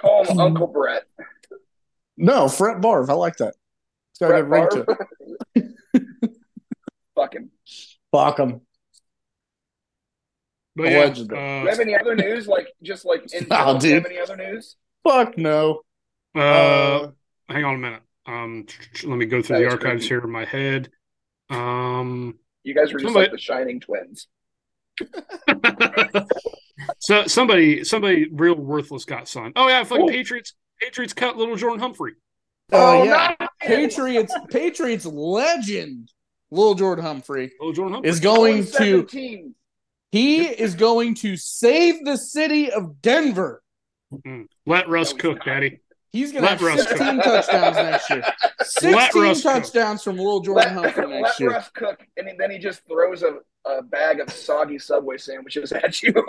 Call him Uncle Brett. no, Fret Barv. I like that. It's got a good ring to it. Fuck him. Fuck him. But yeah, Allegedly. Do you uh, have any other news? Like just like in Oh, general, do you have any other news? Fuck no. uh, Uh, hang on a minute. Um, let me go through the archives creepy. here in my head. Um, You guys were just Somebody- like the Shining Twins. so somebody, somebody real worthless got signed. Oh yeah, fucking Ooh. Patriots. Patriots cut little Jordan Humphrey. uh, Oh, yeah. no! Patriots. Patriots legend. Lil Jordan Humphrey Little Jordan Humphrey. is going to. 17. He is going to save the city of Denver. Mm. Let Russ No, cook, not. Daddy. He's going to Let have Russ 16 touchdowns next year. 16 Russ cook. touchdowns from Lil Jordan Let, Humphrey let next year. Russ cook, and then he just throws a, a bag of soggy Subway sandwiches at you.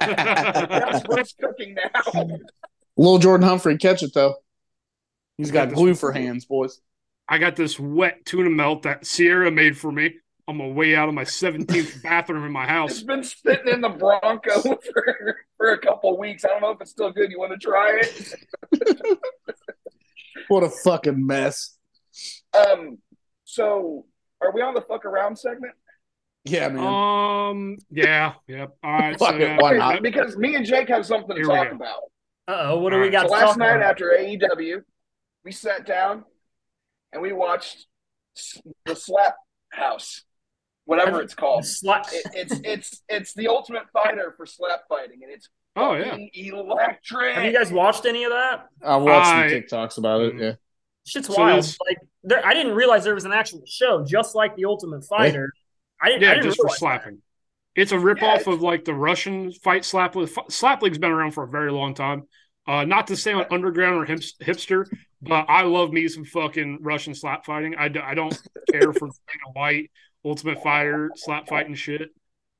That's Russ cooking now. Little Jordan Humphrey, catch it though. He's got This- glue for hands, boys. I got this wet tuna melt that Sierra made for me on my way out of my 17th bathroom in my It's house. been sitting in the Bronco for, for a couple weeks. I don't know if it's still good. You want to try it? What a fucking mess. Um. So, are we on the fuck around segment? Yeah, man. Um, yeah, yep. All right, Fuck so it, why not? Because me and Jake have something to Here talk about. Uh oh, what do we Alright, got So to last talk night about? after AEW, we sat down and we watched the Slap House, whatever it's called. Slut. It, it's it's it's the Ultimate Fighter for slap fighting, and it's Oh yeah. electric. Have you guys watched any of that? I watched I- some TikToks about it. Yeah. Shit's So wild. this- Like there, I didn't realize there was an actual show, just like the Ultimate Fighter. I didn't. I Yeah, didn't just for realize that. slapping. It's a ripoff Yeah, it's- of like the Russian fight slap league. Slap league's been around for a very long time. Uh, not to say on underground or hipster, but I love me some fucking Russian slap fighting. I, d- I don't care for Dana White, Ultimate Fire, slap fighting shit.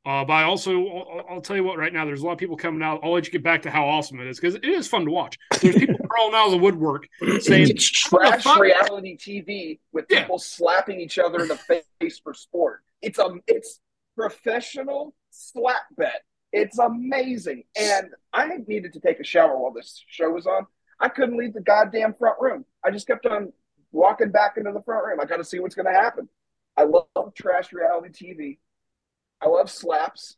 Uh, but I also, I'll, I'll tell you what, right now, there's a lot of people coming out. I'll let you get back to how awesome it is because it is fun to watch. There's people crawling out of the woodwork saying, It's trash reality TV with Yeah. people slapping each other in the face for sport. It's um, it's professional slap bet. It's amazing, and I needed to take a shower while this show was on. I couldn't leave the goddamn front room. I just kept on walking back into the front room. I got to see what's going to happen. I love trash reality TV. I love slaps,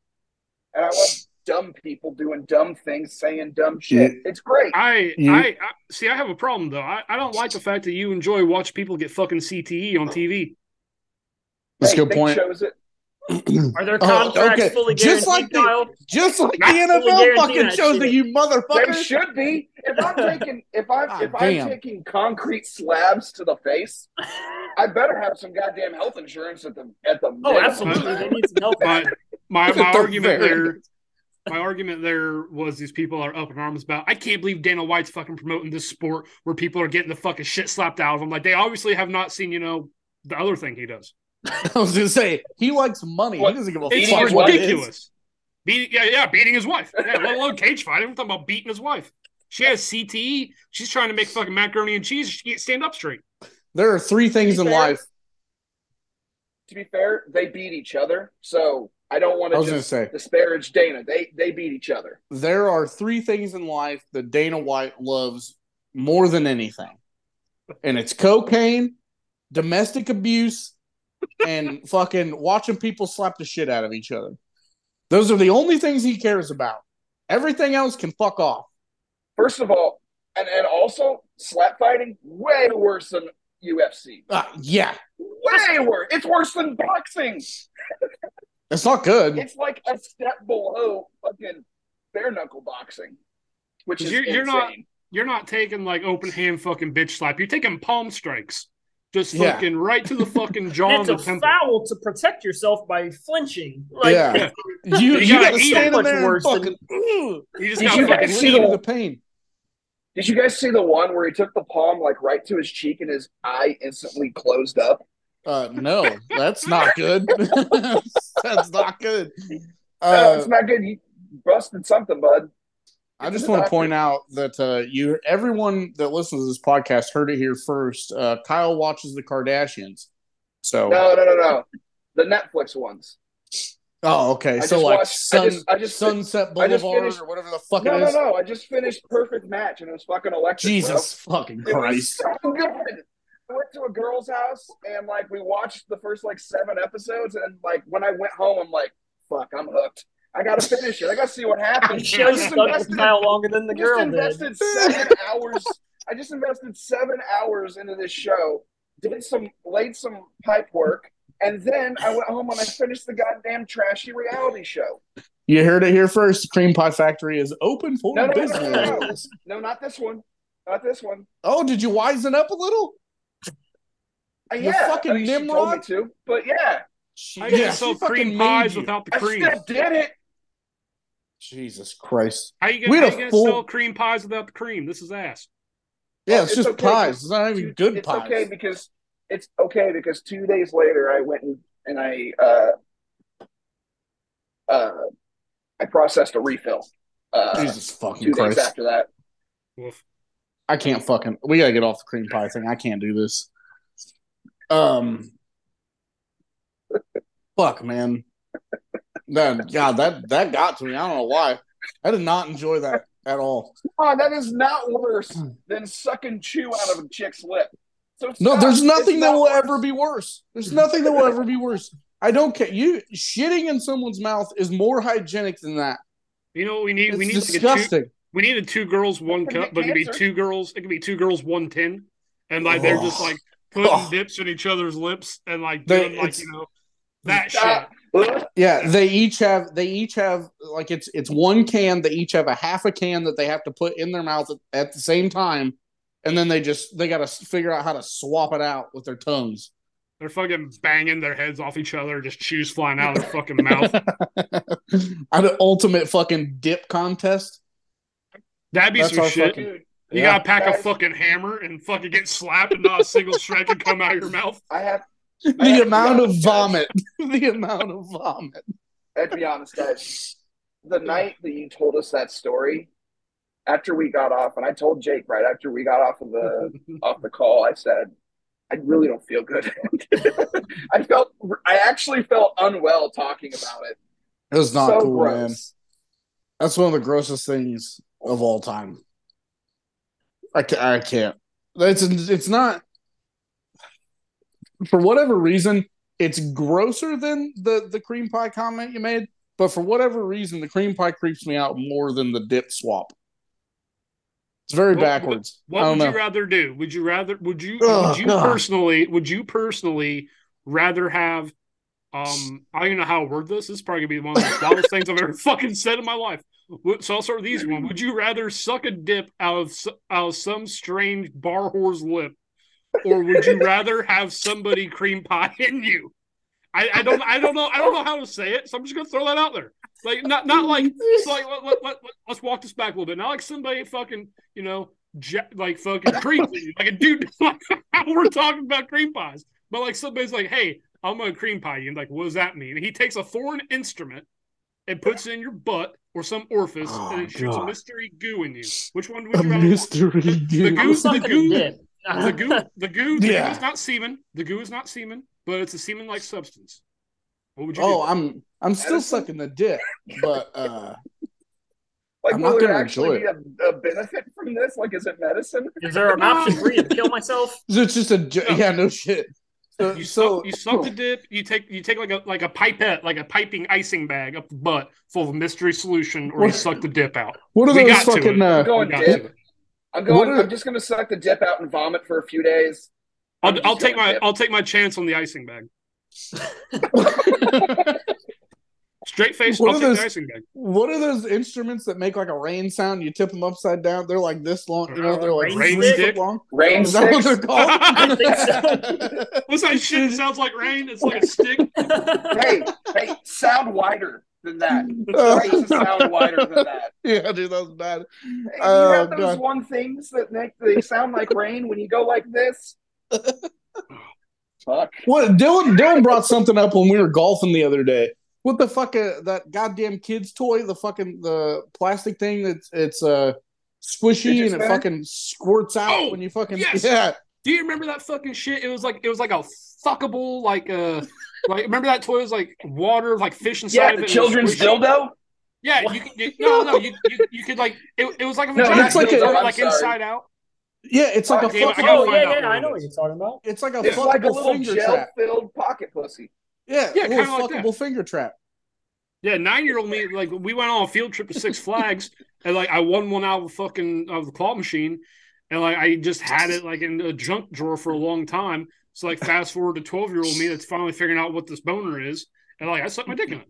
and I love dumb people doing dumb things, saying dumb shit. It's great. I, You- I, I see. I have a problem though. I, I don't like the fact that you enjoy watch people get fucking CTE on TV. That's a good point. chose it. Are their Oh, contracts okay. fully Just guaranteed, like the- Kyle? Just like the Not fully NFL fucking that shows that you They motherfuckers. should be. If I'm taking if I'm God if I'm taking concrete slabs to the face, I better have some goddamn health insurance at the at the Oh, minimum. absolutely. They need some help. But my my argument there, my argument there was these people are up in arms about. I can't believe Dana White's fucking promoting this sport where people are getting the fucking shit slapped out of them. Like they obviously have not seen, you know, the other thing he does. I was gonna say he likes money. What? He doesn't give a It's Beating fuck his what wife? it is. ridiculous. Beating, yeah, yeah, beating his wife. Yeah, let alone cage fighting. I'm talking about beating his wife. She has CTE. She's trying to make fucking macaroni and cheese. She can't stand up straight. There are three things in Fair. life. To be fair, they beat each other, so I don't want to was gonna just say disparage Dana. They they beat each other. there are three things in life that Dana White loves more than anything, and it's cocaine, domestic abuse, and fucking watching people slap the shit out of each other. Those are the only things he cares about. Everything else can fuck off. First of all, and and also slap fighting way worse than UFC. Uh, yeah, Way worse. It's worse than boxing. it's not good. It's like a step below fucking bare knuckle boxing, which is You're- you're not- You're not taking like open hand fucking bitch slap. You're taking palm strikes. Just Yeah. fucking right to the fucking jaw And and the it's a temple. foul to protect yourself by flinching. Like, Yeah. You, You you, gotta gotta eat stand so in much there and worse than- fucking. Ugh. You just Did got you fucking guys see the- the pain. Did you guys see the one where he took the palm like right to his cheek and his eye instantly closed up? Uh, no, that's not good. that's not good. no, Uh, it's not good. You busted something, bud. I just want to point out that uh, you, everyone that listens to this podcast, heard it here first. Uh, Kyle watches the Kardashians, so No, no, no, no. The Netflix ones. oh, okay. I so like watched- Sun, I just- I just- Sunset Boulevard finished- or whatever the fuck No, it no, no. I just finished Perfect Match and it was fucking electric. Jesus fucking bro. It was Christ! so good. I went to a girl's house and like we watched the first like seven episodes and like when I went home I'm like, fuck, I'm hooked. I gotta finish it. I gotta see what happens. show I just invested- Kyle longer than the girl just did. invested seven hours. I just invested seven hours into this show. Did some laid some pipe work, and then I went home and I finished the goddamn trashy reality show. You heard it here first. Cream Pie Factory is open for No, no, no, business. no, no. No, not this one. Not this one. Oh, did you wisen up a little? Uh, You yeah, fucking I mean, she told me Nimrod? to, but yeah, I Yeah, can she fucking cream pies you. without the cream. I cream. still did it. Jesus Christ! How you We gonna, had a you gonna full- sell cream pies without the cream? This is ass. Yeah, Well, it's, it's just okay, pies. It's not even Two- good it's pies. okay because it's okay because two days later I went and, and I uh uh I processed a refill. Uh, Jesus fucking two days Christ! after that. Woof. I can't fucking. We gotta get off the cream pie thing. I can't do this. Um, fuck, man. That God, that that got to me. I don't know why. I did not enjoy that at all. Oh, that is not worse than sucking chew out of a chick's lip. So No, stop. there's nothing It's that not will worse. ever be worse. There's nothing that will ever be worse. I don't care. You shitting in someone's mouth is more hygienic than that. You know what we need? It's we need like a two, disgusting. we needed two girls, one cup, but it could be two girls. It could be two girls, one tin, and like they're just oh. like putting Oh. dips in each other's lips and like They- doing like you know that shit. Ah, ugh. Yeah, they each have they each have like it's it's one can. They each have a half a can that they have to put in their mouth at, at the same time, and then they just they got to figure out how to swap it out with their tongues. They're fucking banging their heads off each other, just chews flying out of their fucking mouth. An ultimate fucking dip contest. That'd be That's some shit. fucking- You Yeah. gotta pack a fucking hammer and fucking get slapped and not a single shred can come out of your mouth. I have the amount of vomit. the amount of vomit. I have to be honest, guys. The night that you told us that story, after we got off, and I told Jake right after we got off of the off the call, I said, I really don't feel good. I felt I actually felt unwell talking about it. It was not so cool, gross. man. That's one of the grossest things of all time. I can't. I can't. It's it's not for whatever reason. It's grosser than the the cream pie comment you made, but for whatever reason, the cream pie creeps me out more than the dip swap. It's very What- backwards. I What don't would know. you rather do? Would you rather would you Oh, would you God. personally would you personally rather have um I don't even know how to word this. This is probably gonna be one of the wildest things I've ever fucking said in my life. So I'll start with these one. Would you rather suck a dip out of out of some strange bar whore's lip, or would you rather have somebody cream pie in you? I, I don't I don't know I don't know how to say it, so I'm just gonna throw that out there. Like not not like so like let, let, let, let's walk this back a little bit. Not like somebody fucking you know ja- like fucking cream pie, like a dude like how we're talking about cream pies, but like somebody's like, hey, I'm gonna cream pie you. And like, what does that mean? And he takes a foreign instrument and puts it in your butt or some orifice, Oh, and it oh, shoots a mystery goo in you. Which one would A you rather? want? mystery The goo- the goo- a dip. The goo, the goo, the Yeah. goo is not semen. The goo is not semen, but it's a semen-like substance. What would you Oh, do? I'm I'm still Medicine? sucking the dip, but uh Like, I'm will not there gonna actually be enjoy a, a benefit from this? Like, is it medicine? Is there an option for you to kill myself? it's just a jo- No. yeah, no shit. So, You so suck, you suck the dip. You take you take like a like a pipette, like a piping icing bag up the butt full of mystery solution, or you suck the dip out. what are we those got to fucking it. uh, I'm going We I'm going. Are- I'm just going to suck the dip out and vomit for a few days. I'm I'll, I'll take my dip. I'll take my chance on the icing bag. Straight face. What I'll are take those- the icing bag. What are those instruments that make like a rain sound? You tip them upside down. They're like this long. You know, uh, they're like Rain three stick? long. Rain Is that what sticks. they're called? I think so. What's that shit? that sounds like rain. It's like a stick. hey, hey, sound wider than that. Oh. To sound wider than that. yeah, dude, that was bad. You Oh, have those God. one things that make they sound like rain when you go like this. Fuck. What Dylan Dylan brought something up when we were golfing the other day. What the fuck? Uh, that goddamn kids toy, the fucking the plastic thing that's it's uh squishy and it fucking squirts out Oh, when you fucking yes. yeah. Do you remember that fucking shit? It was like it was like a fuckable like uh like remember that toy was like water like fish inside Yeah, of the it. and children's squishy? dildo. Yeah, you, could- you no no you, you you could like it, it was like a No, vagina, that's like it a- like sorry. inside out. Yeah, it's like Oh, a damn fucking, gotta oh yeah, yeah, I know what you're talking about. it's like a It's like a fuckable little finger trap. gel-filled pocket pussy. Yeah, Yeah, kinda like that. fuckable finger trap. Yeah, nine year old me like we went on a field trip to Six Flags and like I won one out of the fucking of the claw machine and like I just had it like in a junk drawer for a long time. So like fast forward to twelve year old me that's finally figuring out what this boner is and like I sucked my dick in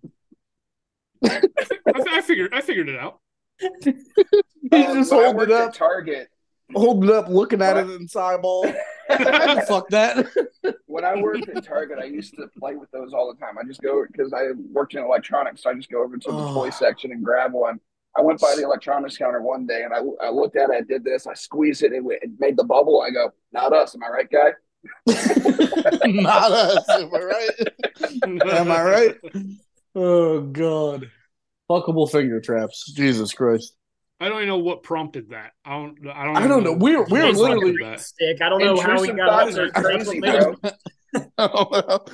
it. I, I figured I figured it out. He's Um, just when holding it up, Target. holding it up, looking at it in eyeball. Fuck that. When I worked at Target, I used to play with those all the time. I just go because I worked in electronics, so I just go over to the Oh. toy section and grab one. I went by the electronics counter one day and I, I looked at it. I did this. I squeezed it. It, it made the bubble. I go, not us. Am I right, guy? Not us, am I right? Am I right? Oh god. Fuckable finger traps. Jesus Christ. I don't even know what prompted that. I don't. I don't. I don't know. We're we're It's like a literally green stick. I don't know how we got up there. are crazy, That's what bro. Oh,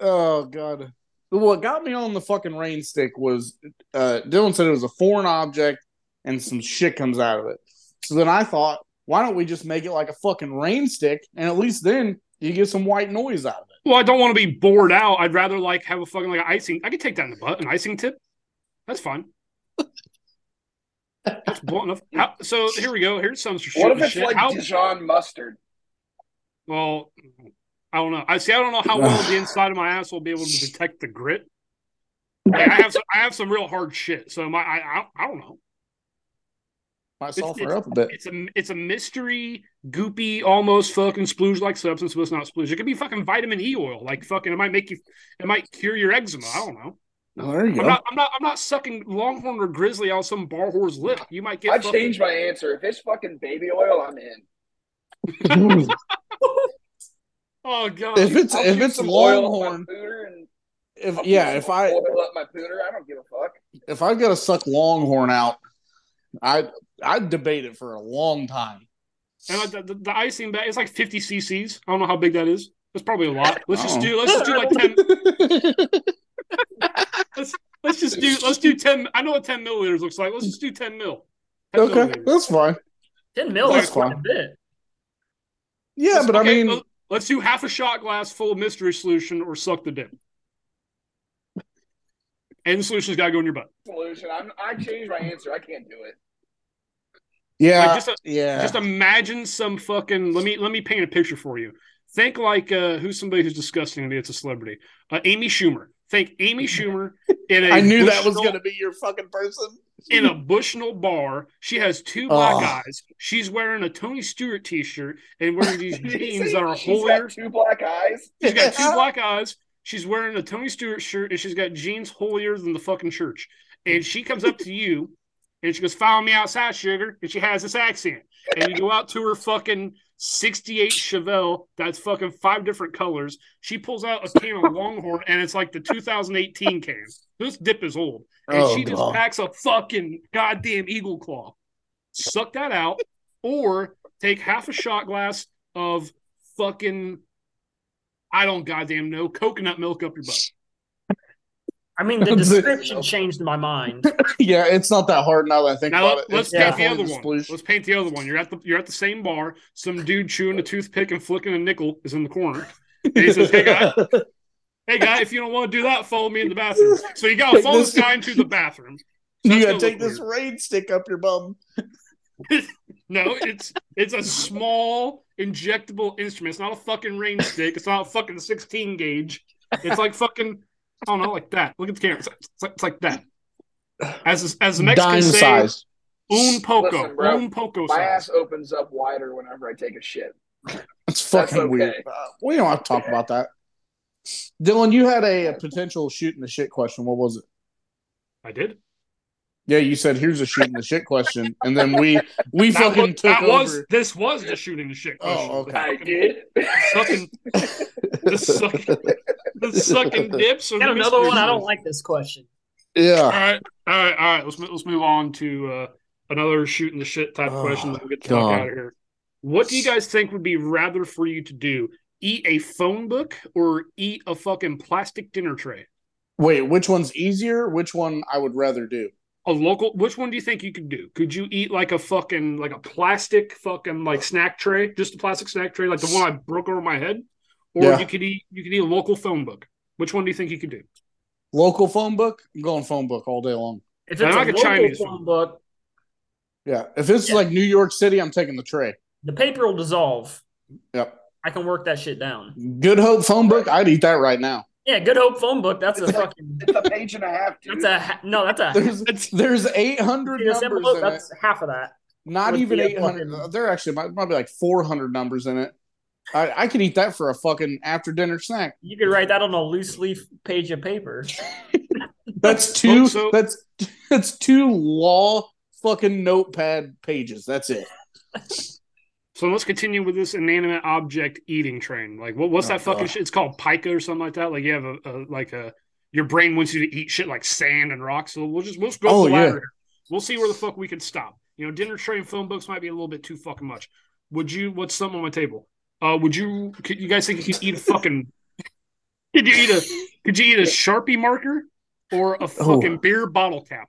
oh god. What got me on the fucking rain stick was uh Dylan said it was a foreign object and some shit comes out of it. So then I thought, why don't we just make it like a fucking rain stick and at least then you get some white noise out of it. Well, I don't want to be bored out. I'd rather like have a fucking like an icing. I could take that in the butt, an icing tip. That's fine. That's blunt enough. How, so here we go. Here's some shit. What if it's shit. like How, Dijon mustard? Well, I don't know. I see. I don't know how well the inside of my ass will be able to detect the grit. Like, I have some, I have some real hard shit. So my I I, I don't know. Might It's- soften it's- her up a bit. It's a it's a mystery, goopy, almost fucking splooge like substance, but it's not splooge. It could be fucking vitamin E oil. Like fucking, it might make you, it might cure your eczema. I don't know. Oh, there you I'm go. not, I'm not, I'm not sucking Longhorn or Grizzly out some bar whore's lip. You might get. I fucking- changed my answer. If it's fucking baby oil, I'm in. Oh god. if it's I'll if it's some oil up Longhorn, if I'll yeah, if I oil up my pooter, I don't give a fuck. if I gotta suck Longhorn out, I I'd debate it for a long time. And like the, the, the icing bag, it's like 50 cc's. I don't know how big that is. That's probably a lot. Let's just Oh. do. Let's just do like 10. Let's let's just do. Let's do 10. I know what 10 milliliters looks like. Let's just do 10 mil. 10 okay, milliliters. that's fine. Ten mil That's is quite a fine. bit. Yeah, but I mean, let- let's do half a shot glass full of mystery solution or suck the dip. And the solution's got to go in your butt. Solution. I'm, I changed my answer. I can't do it. yeah, Like, just a- yeah. Just imagine some fucking. Let me let me paint a picture for you. Think like uh, who's somebody who's disgusting to me. It's a celebrity. Uh, Amy Schumer. Think Amy Schumer in a I knew that was going to be your fucking person. in a Bushnell bar. She has two black Oh. eyes. She's wearing a Tony Stewart t-shirt and wearing these jeans that are she's holier. got two black eyes. She's got two black eyes. She's wearing a Tony Stewart shirt and she's got jeans holier than the fucking church. And she comes up to you and she goes, Follow me outside, sugar. And she has this accent. And you go out to her fucking 68 Chevelle that's fucking five different colors. She pulls out a can of Longhorn and it's like the 2018 can. This dip is old. And Oh, she just God. packs a fucking goddamn Eagle Claw. Suck that out or take half a shot glass of fucking I don't goddamn know coconut milk up your butt. I mean, the description changed my mind. yeah, it's not that hard now that I think Now about it. let's It's paint the other one. sploosh. Let's paint the other one. You're at the you're at the same bar. Some dude chewing a toothpick and flicking a nickel is in the corner. And he says, "Hey guy, hey guy, if you don't want to do that, follow me in the bathroom." So you got to Take follow this- this guy into the bathroom. you gotta take this weird. rain stick up your bum. No, it's it's a small injectable instrument. It's not a fucking rain stick. It's not a fucking 16 gauge. It's like fucking I don't know, like that. Look at the camera. It's, it's like, it's like that. As as the Dime Mexicans say, size. un poco, Listen, bro, un poco My size. ass opens up wider whenever I take a shit. That's fucking okay. weird. Uh, we don't have to talk about that. Dylan, you had a, a potential shooting the shit question. What was it? I did. Yeah, you said here's a shooting the shit question, and then we we That, fucking was, took that over. was this was the shooting the shit question. Oh, okay. The I fucking- did. Sucking, the sucking, the sucking dips. Or Got another one. I don't like this question. Yeah. right, all right, all right. Let's let's move on to uh, another shooting the shit type Oh, question. Then we'll get the fuck out of here. What do you guys think would be rather for you to do? Eat a phone book or eat a fucking plastic dinner tray? Wait, which one's easier? Which one I would rather do? A local. Which one do you think you could do? Could you eat like a fucking like a plastic fucking like snack tray, just a plastic snack tray, like the one I broke over my head, or Yeah. you could eat you could eat a local phone book. Which one do you think you could do? Local phone book? I'm going phone book all day long. If it's a like a local Chinese phone one. book, Yeah. If it's Yeah. like New York City, I'm taking the tray. the paper will dissolve. Yep. I can work that shit down. Good Hope phone book, I'd eat that right now. Yeah, Good Hope phone book. That's a It's like- fucking. It's a page and a half, dude. That's a no. That's a. There's there's 800 numbers envelope, in it. that's half of that. Not with even the 800. fucking- uh, There actually might, might be like 400 numbers in it. I, I could eat that for a fucking after dinner snack. You could write that on a loose leaf page of paper. That's two. so- that's that's two law fucking notepad pages. That's it. So let's continue with this inanimate object eating train. Like, what, what's Oh, that fucking God. shit? It's called pica or something like that. Like, you have a, a like a your brain wants you to eat shit like sand and rocks. So we'll just we'll just go Oh, up the ladder. Here. We'll see where the fuck we can stop. You know, dinner tray and phone books might be a little bit too fucking much. Would you? What's something on my table? Uh, would you? Could you guys think you could eat a fucking? could you eat a? Could you eat a sharpie marker or a fucking beer bottle cap?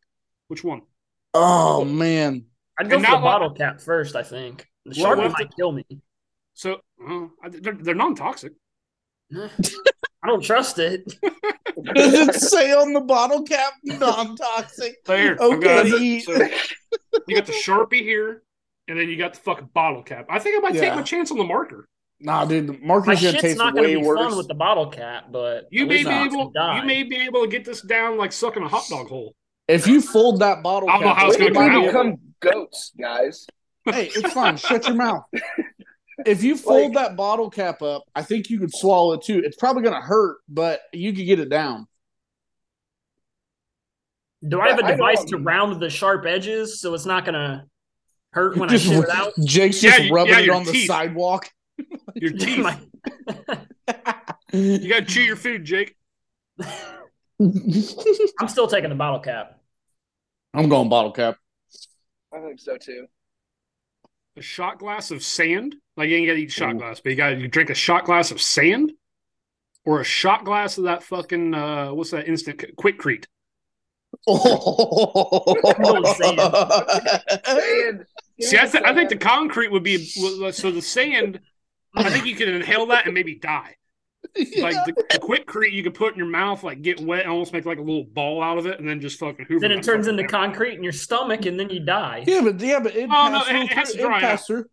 Which one? Oh man. I'd go And for the not like- bottle cap first. I think the Well, sharpie what- might kill me. So uh, they're, they're non-toxic. I don't trust it. Does it say on the bottle cap non-toxic? There. I've Okay. got So you got the sharpie here, and then you got the fucking bottle cap. I think I might take my chance on the marker. Nah, dude, the My Marcus gonna shit's taste not going way to be worse. fun with the bottle cap, but You may be able. gonna. You may be able to get this down like sucking a hot dog hole. if you fold that bottle I don't know cap, how it's We gonna you come might can be out. become goats, guys. Hey, it's fine. Shut your mouth. If you fold Like- that bottle cap up, I think you could swallow it too. It's probably gonna hurt, but you could get it down. Do I have a device to round the sharp edges so it's not going to hurt when Just- I shit it out? Jake's just you- rubbing yeah, it your on the teeth. sidewalk. Your teeth. You got to chew your food, Jake. I'm still taking the bottle cap. I'm going bottle cap. I think so too. A shot glass of sand. Like you ain't got to eat shot Ooh. glass, but you got to drink a shot glass of sand, or a shot glass of that fucking uh, what's that instant Quikrete? And See, I, th- I think the concrete would be so the sand. I think you could inhale that and maybe die. Like the, the Quikrete, you could put in your mouth, like get wet, and almost make like a little ball out of it, and then just fucking hoover. Then it turns into down. concrete in your stomach and then you die. yeah, but yeah, but it Oh, no, passed it- it through- has to it dry passed through.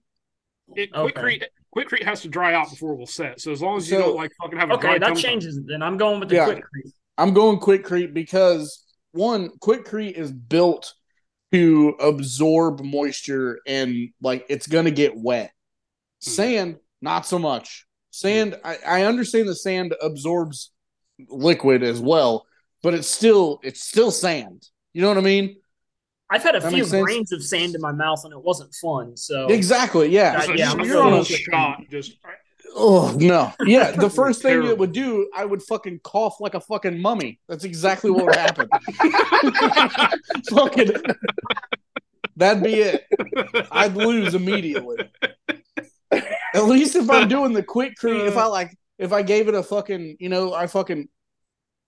It, Okay. Quikrete, Quikrete has to dry out before it will set. So as long as you So- don't like fucking have a Okay, dry that changes it then. I'm going with the Yeah. Quikrete. I'm going Quikrete because one, Quikrete is built to absorb moisture and like it's gonna get wet. Hmm. Sand, not so much. Sand, I, I understand the sand absorbs liquid as well, but it's still it's still sand. You know what I mean? I've had a That few grains of sand in my mouth and it wasn't fun. So Exactly. Yeah. Just a, yeah, sh- I'm you're on a going shot. Just Oh no! Yeah, the first thing Terrible. it would do, I would fucking cough like a fucking mummy. That's exactly what would happen. fucking, that'd be it. I'd lose immediately. At least if I'm doing the quick creep, if I like, if I gave it a fucking, you know, I fucking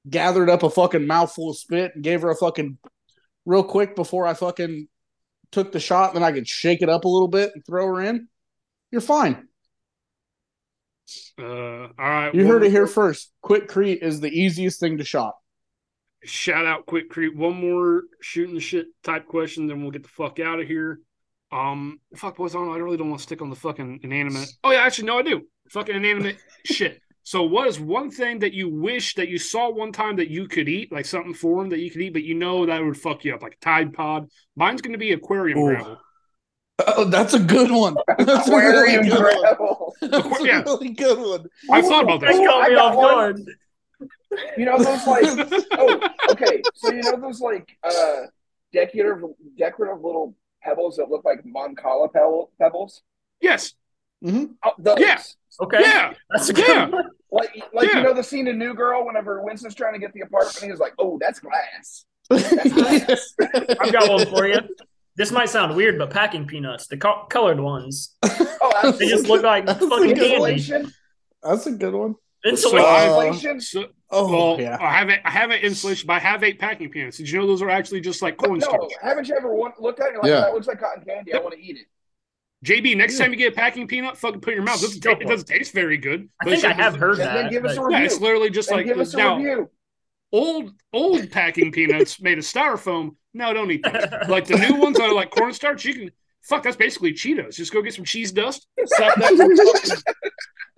gathered up a fucking mouthful of spit and gave her a fucking real quick before I fucking took the shot, then I could shake it up a little bit and throw her in. You're fine. uh, all right. You one heard it here first. Quikrete is the easiest thing to shot. Shout out, quick creep. One more shooting the shit type question, then we'll get the fuck out of here. Um, fuck, boys, I don't. know, I really don't want to stick on the fucking inanimate. Oh yeah, actually, no, I do. Fucking inanimate shit. So, what is one thing that you wish that you saw one time that you could eat, like something foreign that you could eat, but you know that would fuck you up, like a Tide Pod? Mine's going to be aquarium Ooh. gravel. Oh, that's a good one. That's a Aquarium really good one. gravel. That's a Yeah. really good one. I've thought about that this. Oh, caught I me got off one. guard. You know those like oh okay. So you know those like uh decorative decorative little pebbles that look like Mancala pebbles? yes. Mhm. Oh, those. Yeah. Okay. Yeah. That's a good Yeah. one. Like like Yeah. you know the scene in New Girl whenever Winston's trying to get the apartment he's like, Oh, that's glass. I've got one for you. This might sound weird, but packing peanuts, the co- colored ones, Oh they absolutely. just look like That's fucking candy. That's a good one. Insulation. Uh, Insulation. So, Oh well, yeah. I haven't, I haven't insulation, but I have eight packing peanuts. Did you know those are actually just like But cornstarch? no, haven't you ever want, looked at it like, Yeah. that looks like cotton candy, I want to eat it. JB, next time you get a packing peanut, fucking put it in your mouth. It doesn't, Go it doesn't taste very good. I but think it's I just- have heard And that. then give us a review. Yeah, it's literally just And like give us a now review. old old packing peanuts made of styrofoam. No, don't eat those. Like the new ones are like cornstarch. You can fuck. That's basically Cheetos. Just go get some cheese dust, slap that,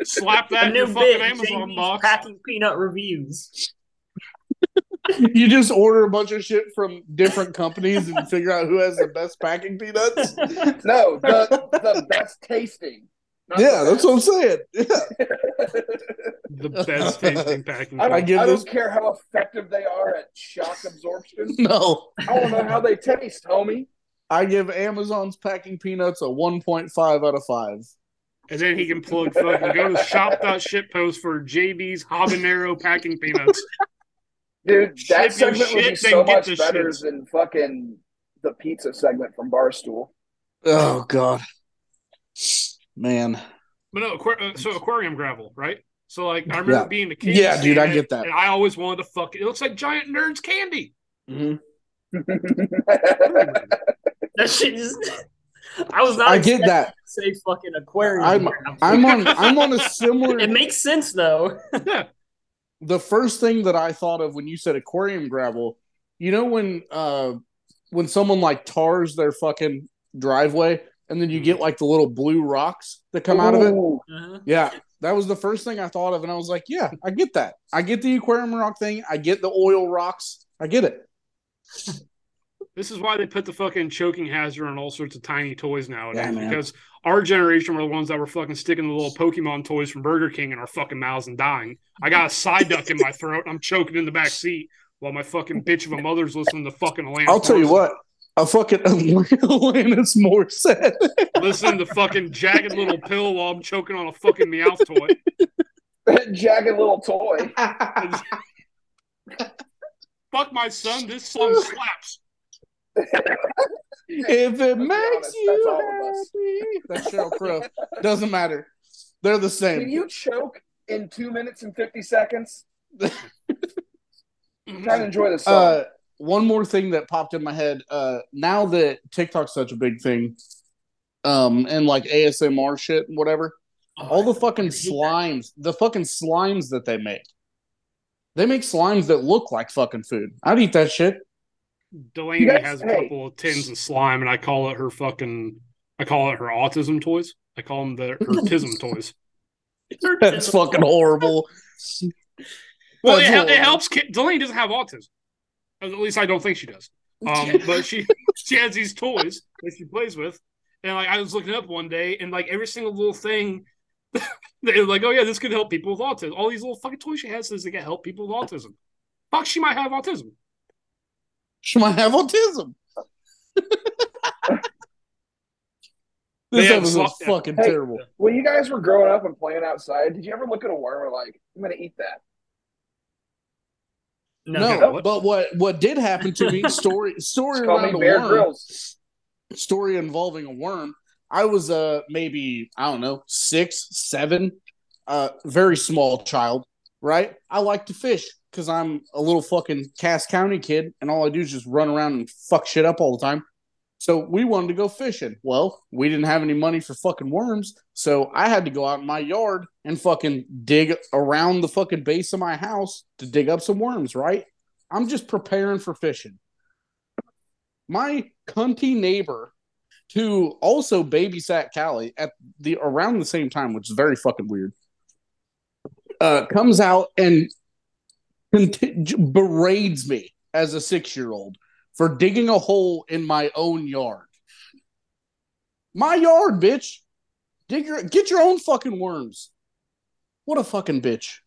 slap that a in your new fucking bit, Amazon JB's box. packing peanut reviews. You just order a bunch of shit from different companies and figure out who has the best packing peanuts. No, the the best tasting. Yeah, the that's what I'm saying. Yeah. The best tasting packing. I I don't, give I this- don't care how effective they are at shock absorption. No. I want to know how they taste, homie. I give Amazon's packing peanuts a 1.5 out of 5. And then he can plug fucking go to shop.shitpost for JB's habanero packing peanuts. Dude, Ship your that segment would be so much better shits. than fucking the pizza segment from Barstool. Oh, God. Man. But no, uh, so aquarium gravel, right? So like I remember Yeah. being a kid. Yeah, dude, I it, get that. And I always wanted to fuck it. It looks like giant nerds candy. Mhm. That shit just. I was not. I get that. to Say fucking aquarium. I'm- I'm on I'm on a similar It makes sense though. The first thing that I thought of when you said aquarium gravel, you know when uh when someone like tars their fucking driveway and then you get like the little blue rocks that come out of it. Uh-huh. Yeah, that was the first thing I thought of, and I was like, yeah, I get that. I get the aquarium rock thing. I get the oil rocks. I get it. This is why they put the fucking choking hazard on all sorts of tiny toys nowadays. Yeah, because our generation were the ones that were fucking sticking the little Pokemon toys from Burger King in our fucking mouths and dying. I got a Psyduck in my throat. I'm choking in the back seat while my fucking bitch of a mother's listening to fucking Alanis. I'll tell you what. A fucking Alanis Morissette. Listen to fucking jagged little pill while I'm choking on a fucking Meowth toy. That jagged little toy. Fuck my son, this song slaps. If it be makes honest, you that's all of us. happy, that's Sheryl Crow. Doesn't matter. They're the same. Can you choke in two minutes and fifty seconds? Trying to enjoy the song. Uh, one more thing that popped in my head. Uh, now that TikTok's such a big thing, um, and like ASMR shit and whatever, all the fucking I hate that. slimes, the fucking slimes that they make. They make slimes that look like fucking food. I'd eat that shit. Delaney guys- has a hey. couple of tins of slime, and I call it her fucking. I call it her autism toys. I call them the her tism toys. That's fucking horrible. Well, it, That's hel- it helps. Kid- Delaney doesn't have autism. At least I don't think she does. Um, but she she has these toys that she plays with, and like I was looking up one day, and like every single little thing, they're like, "Oh yeah, this could help people with autism." All these little fucking toys she has says they can help people with autism. Fuck, she might have autism. She might have autism. this Yeah, episode's sli- fucking Hey. terrible. when you guys were growing up and playing outside, did you ever look at a worm and like, I'm gonna eat that? No, No, but what what did happen to me? Story story Just call around me a Bear worm. Grylls. Story involving a worm. I was uh maybe I don't know six seven, uh very small child. Right. I like to fish because I'm a little fucking Cass County kid, and all I do is just run around and fuck shit up all the time. So we wanted to go fishing. Well, we didn't have any money for fucking worms, so I had to go out in my yard and fucking dig around the fucking base of my house to dig up some worms, right? I'm just preparing for fishing. My cunty neighbor, who also babysat Callie at the around the same time, which is very fucking weird, uh, comes out and conti- berades me as a six year old for digging a hole in my own yard. My yard, bitch. Dig your get your own fucking worms. What a fucking bitch.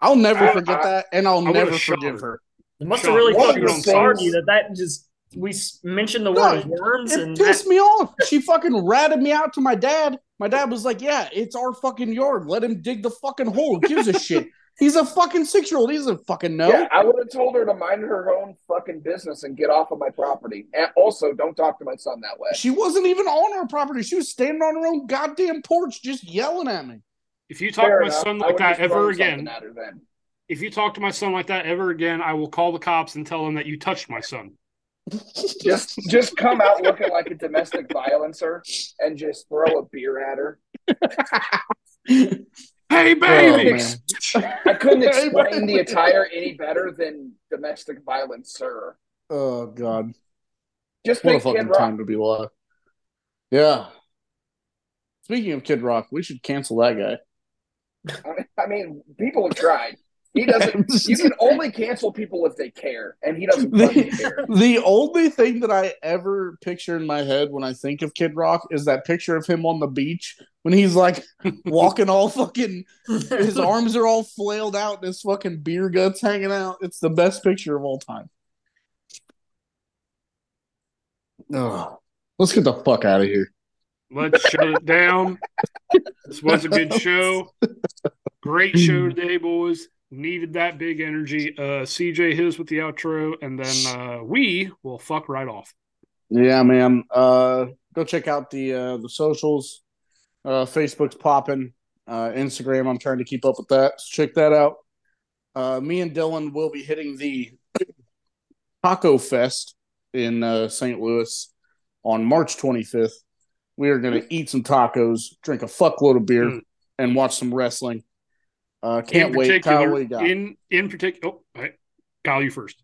I'll never I- forget I- that, and I'll I never forgive her. her. It must have really fucking of scarred you that that just we mentioned the No, word worms It and pissed me off. She fucking ratted me out to my dad. My dad was like, "Yeah, it's our fucking yard. Let him dig the fucking hole. Who gives a shit? He's a fucking six year old. He doesn't fucking know." Yeah, I would have told her to mind her own fucking business and get off of my property. And also, don't talk to my son that way. She wasn't even on our property. She was standing on her own goddamn porch, just yelling at me. If you talk Fair to my enough. son like that ever again, at her then. if you talk to my son like that ever again, I will call the cops and tell them that you touched my son. Just, just come out looking like a domestic violencer and just throw a beer at her. Hey, Oh, baby! man. I couldn't explain the attire any better than domestic violence, sir. Oh god, Just what a think Kid fucking Rock. time to be alive. Yeah. Speaking of Kid Rock, we should cancel that guy. I mean, people have tried. He doesn't. You can only cancel people if they care, and he doesn't fucking care. The only thing that I ever picture in my head when I think of Kid Rock is that picture of him on the beach when he's like walking all fucking his arms are all flailed out and his fucking beer guts hanging out. It's the best picture of all time. Ugh. Let's get the fuck out of here. Let's shut it down. This was a good show. Great show today, boys. Needed that big energy. Uh, CJ hit us with the outro, and then uh, we will fuck right off. Yeah, man. Uh, go check out the uh, the socials. Uh, Facebook's popping. Uh, Instagram, I'm trying to keep up with that. So check that out. Uh, me and Dylan will be hitting the Taco Fest in uh, St. Louis on March 25th. We are going to eat some tacos, drink a fuckload of beer, Mm. and watch some wrestling. Uh, can't in wait. Kyle, what you got? in in particular. Oh, hey, Kyle, you first.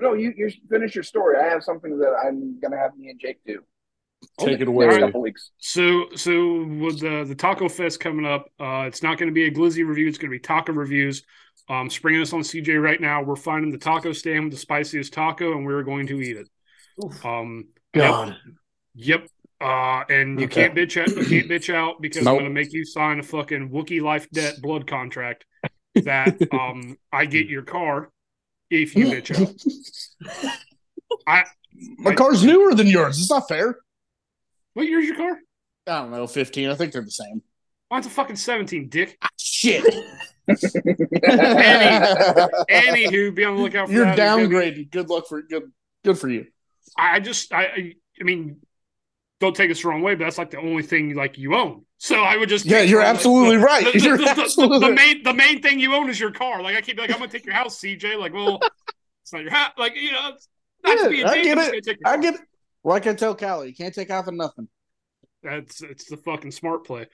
No, you you finish your story. I have something that I'm gonna have me and Jake do. Take it Next away. couple weeks. So, so with the the Taco Fest coming up, uh, it's not going to be a glizzy review. It's going to be taco reviews. Um, springing us on CJ right now. We're finding the taco stand with the spiciest taco, and we're going to eat it. Oof. Um, God. Yep. Uh, and you Okay. can't bitch out. You can't bitch out because Nope. I'm going to make you sign a fucking Wookiee life debt blood contract that um I get your car if you bitch out. I My car's newer than yours. It's not fair. what year's your car? I don't know, 15. I think they're the same. Mine's a fucking 17, dick. Shit. Any, Anywho, be on the lookout for You're that. There's gonna be- downgraded. Good luck for good. Good for you. I just I I, I mean, don't take us the wrong way, but that's like the only thing like you own. So I would just Yeah, you're like, absolutely the- right. The, the- You're the- the- absolutely the main the main thing you own is your car. Like I can't be like I'm gonna take your house, CJ. Like, well, it's not your house. Like you know, Yeah, to be a I get it. I get it. Like I tell Callie, you can't take half of nothing. That's it's the fucking smart play.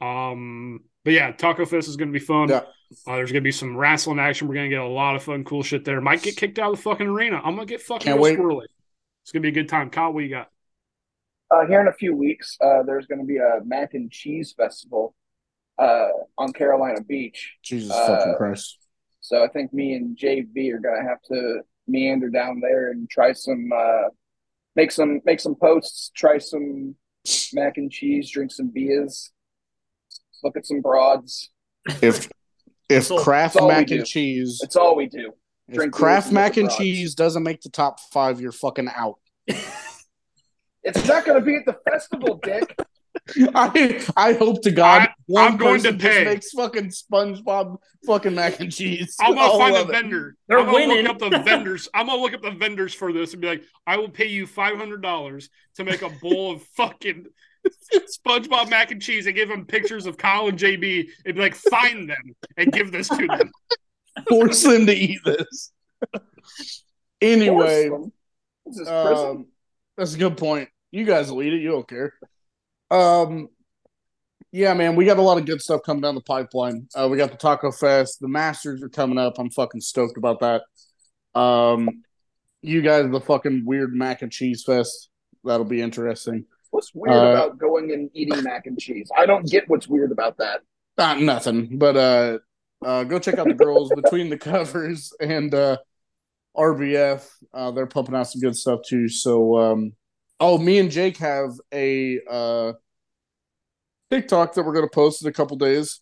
Um, but yeah, Taco Fest is gonna be fun. Yeah. Uh, there's gonna be some wrestling action. We're gonna get a lot of fun, cool shit there. Might get kicked out of the fucking arena. I'm gonna get fucking Can't real wait. squirrely. It's gonna be a good time. Kyle, what you got? Uh, here in a few weeks, uh, there's going to be a mac and cheese festival uh, on Carolina Beach. Jesus Uh, fucking Christ. So I think me and JV are going to have to meander down there and try some, uh, make some, make some posts, try some mac and cheese, drink some beers, look at some broads. If if So- Kraft that's all mac do. and cheese, it's all we do. if drink Kraft beers mac look and broads. cheese doesn't make the top five, you're fucking out. It's not going to be at the festival, Dick. I I hope to God I- one I'm going to person just pay. makes fucking SpongeBob fucking mac and cheese. I'm gonna I'll find a love it. vendor. They're I'm gonna winning. look up the vendors. I'm gonna look up the vendors for this and be like, I will pay you five hundred dollars to make a bowl of fucking SpongeBob mac and cheese and give them pictures of Kyle and JB and be like, find them and give this to them. Force them to eat this. anyway, This is prison. Um, that's a good point. You guys will eat it. You don't care. Um, yeah, man, we got a lot of good stuff coming down the pipeline. Uh, we got the Taco Fest. The Masters are coming up. I'm fucking stoked about that. Um, you guys, the fucking weird mac and cheese fest. That'll be interesting. What's weird uh, about going and eating mac and cheese? I don't get what's weird about that. Not nothing, but uh, uh, go check out the girls between the covers and uh, RBF. Uh, they're pumping out some good stuff too. So, um, oh, me and Jake have a uh, TikTok that we're gonna post in a couple days.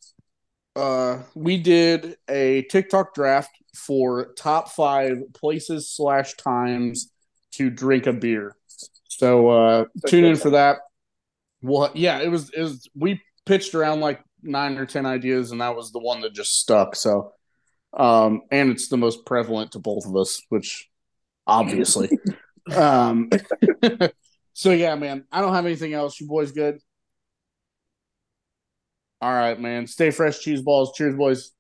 Uh, we did a TikTok draft for top five places slash times to drink a beer. So uh, tune in for that. Well, yeah, it was. It was. We pitched around like nine or ten ideas, and that was the one that just stuck. So, um, and it's the most prevalent to both of us, which obviously. um, so yeah, man, I don't have anything else. You boys good? All right, man. Stay fresh, cheese balls. Cheers, boys.